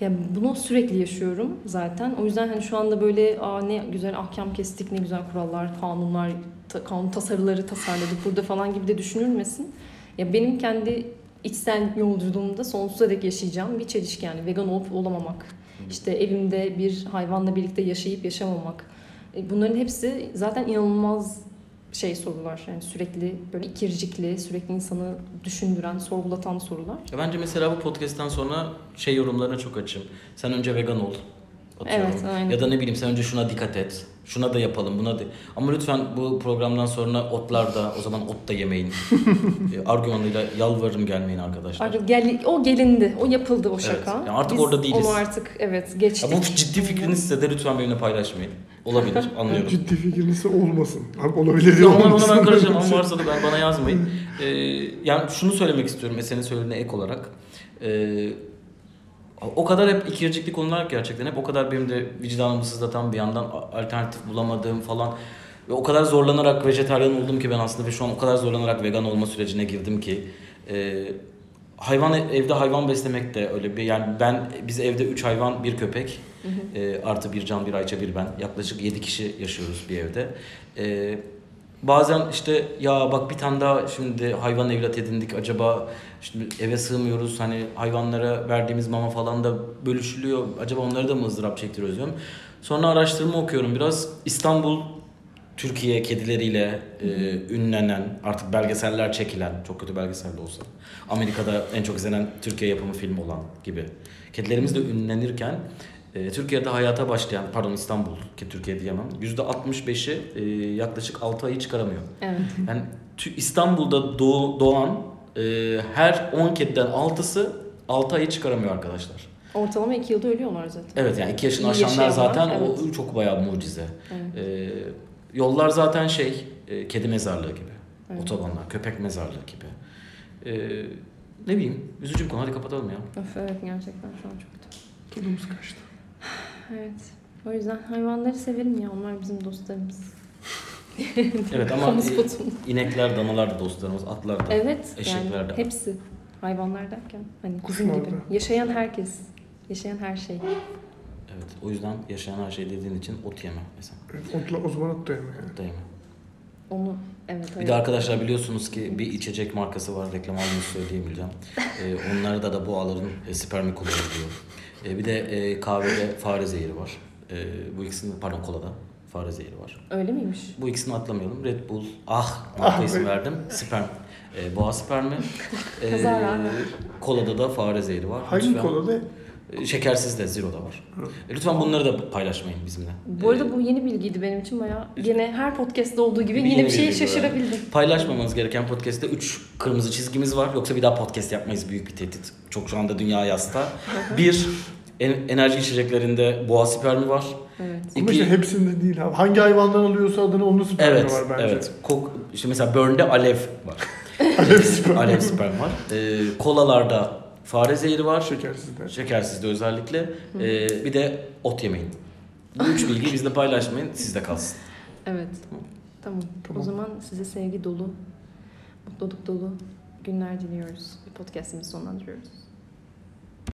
Yani bunu sürekli yaşıyorum zaten. O yüzden hani şu anda böyle Aa, ne güzel ahkam kestik, ne güzel kurallar, kanunlar, ta- kanun tasarıları tasarladık burada falan gibi de düşünülmesin. Ya benim kendi içsel yolculuğumda sonsuza dek yaşayacağım bir çelişki yani vegan olup olamamak. İşte evimde bir hayvanla birlikte yaşayıp yaşamamak. E, Bunların hepsi zaten inanılmaz şey sorular. Yani sürekli böyle ikircikli, sürekli insanı düşündüren, sorgulatan sorular. Ya Bence mesela bu podcast'ten sonra şey yorumlarına çok açım. Sen önce vegan ol. Atıyorum. Evet, aynen. Ya da ne bileyim sen önce şuna dikkat et. Şuna da yapalım, buna da. Ama lütfen bu programdan sonra otlarda, o zaman ot da yemeyin. E, Argümanıyla yalvarırım gelmeyin arkadaşlar. Artık gel, o gelindi, o yapıldı o Evet, şaka. yani artık Biz orada değiliz. Onu artık evet geçtik. Ya bu ciddi fikrinizse de lütfen benimle paylaşmayın. Olabilir, anlıyorum. Ciddi fikrinizse olmasın. Abi olabilir ona, olmasın. ona ben karışamam varsa da ben bana yazmayın. Ee, yani şunu söylemek istiyorum Esen'in söylediğine ek olarak. Ee, o kadar hep ikircikli konular gerçekten. Hep o kadar benim de vicdanımı sızlatan bir yandan alternatif bulamadığım falan. Ve o kadar zorlanarak vejetaryen oldum ki ben aslında ve şu an o kadar zorlanarak vegan olma sürecine girdim ki. Ee, hayvan evde hayvan beslemek de öyle bir yani ben biz evde 3 hayvan bir köpek e, artı bir can bir Ayça bir ben yaklaşık 7 kişi yaşıyoruz bir evde. E, bazen işte ya bak bir tane daha şimdi hayvan evlat edindik acaba şimdi eve sığmıyoruz hani hayvanlara verdiğimiz mama falan da bölüşülüyor acaba onları da mı ızdırap çektiriyoruz diyorum. Sonra araştırma okuyorum biraz İstanbul Türkiye kedileriyle e, ünlenen, artık belgeseller çekilen, çok kötü belgesel de olsa, Amerika'da en çok izlenen Türkiye yapımı film olan gibi. Kedilerimiz de ünlenirken e, Türkiye'de hayata başlayan, pardon İstanbul ki Türkiye diyemem, %65'i e, yaklaşık 6 ayı çıkaramıyor. Evet. Yani tü- İstanbul'da doğ- doğan e, her 10 kediden 6'sı 6 ayı çıkaramıyor arkadaşlar. Ortalama iki yılda ölüyorlar zaten. Evet yani 2 yaşını İyi aşanlar zaten evet. o çok bayağı mucize. Evet. Ee, yollar zaten şey, e, kedi mezarlığı gibi. Evet. Otobanlar, köpek mezarlığı gibi. Ee, ne bileyim, üzücü bir konu. Hadi kapatalım ya. Öf, evet gerçekten şu an çok kötü. Tadımız kaçtı. Evet. O yüzden hayvanları sevelim ya. Onlar bizim dostlarımız. Evet ama e, inekler, danalar da dostlarımız, atlar da. Evet. eşekler yani de. hepsi. Hayvanlar derken. Hani bizim gibi. da. Yaşayan herkes. Yaşayan her şey. Evet, o yüzden yaşayan her şey dediğin için ot yeme mesela. Evet, otla, o zaman ot da yeme yani. Ot da yeme. Onu evet. Bir evet. de arkadaşlar biliyorsunuz ki bir içecek markası var. Reklam almayı söyleyemeyeceğim. Ee, onlarda da boğaların e, spermi kullanılıyor. Ee, bir de e, kahvede fare zehri var. Ee, bu ikisinin, pardon kolada fare zehri var. Öyle miymiş? Bu ikisini atlamayalım. Red Bull, ah marka Ah, isim be. verdim. Sperm. Ee, boğa spermi. Rağmen. kolada da fare zehri var. Hangi Lütfen- kolada? Ee, Şekersiz de zero da var. E, Lütfen bunları da paylaşmayın bizimle. Bu arada Ee, bu yeni bilgiydi benim için bayağı. Yine her podcast'ta olduğu gibi yine yeni bir şeye şaşırabildim. Paylaşmamanız gereken podcast'te 3 kırmızı çizgimiz var. Yoksa bir daha podcast yapmayız. Büyük bir tehdit. Çok şu anda dünya yasta. bir, en- enerji içeceklerinde boğa spermi var. Evet. Ama İki, işte hepsinde değil abi. Hangi hayvandan alıyorsa adını onun spermi evet, var bence. evet. Kok, işte mesela Burn'de alev var. Alev spermi. alev sperm var. Ee, kolalarda fare zehri var. Şekersiz de. Şekersiz de özellikle. Ee, bir de ot yemeyin. Bu üç bilgiyi bizle paylaşmayın. Sizde kalsın. Evet. Tamam. Tamam. O zaman size sevgi dolu, mutluluk dolu günler diliyoruz. Podcast'imizi sonlandırıyoruz.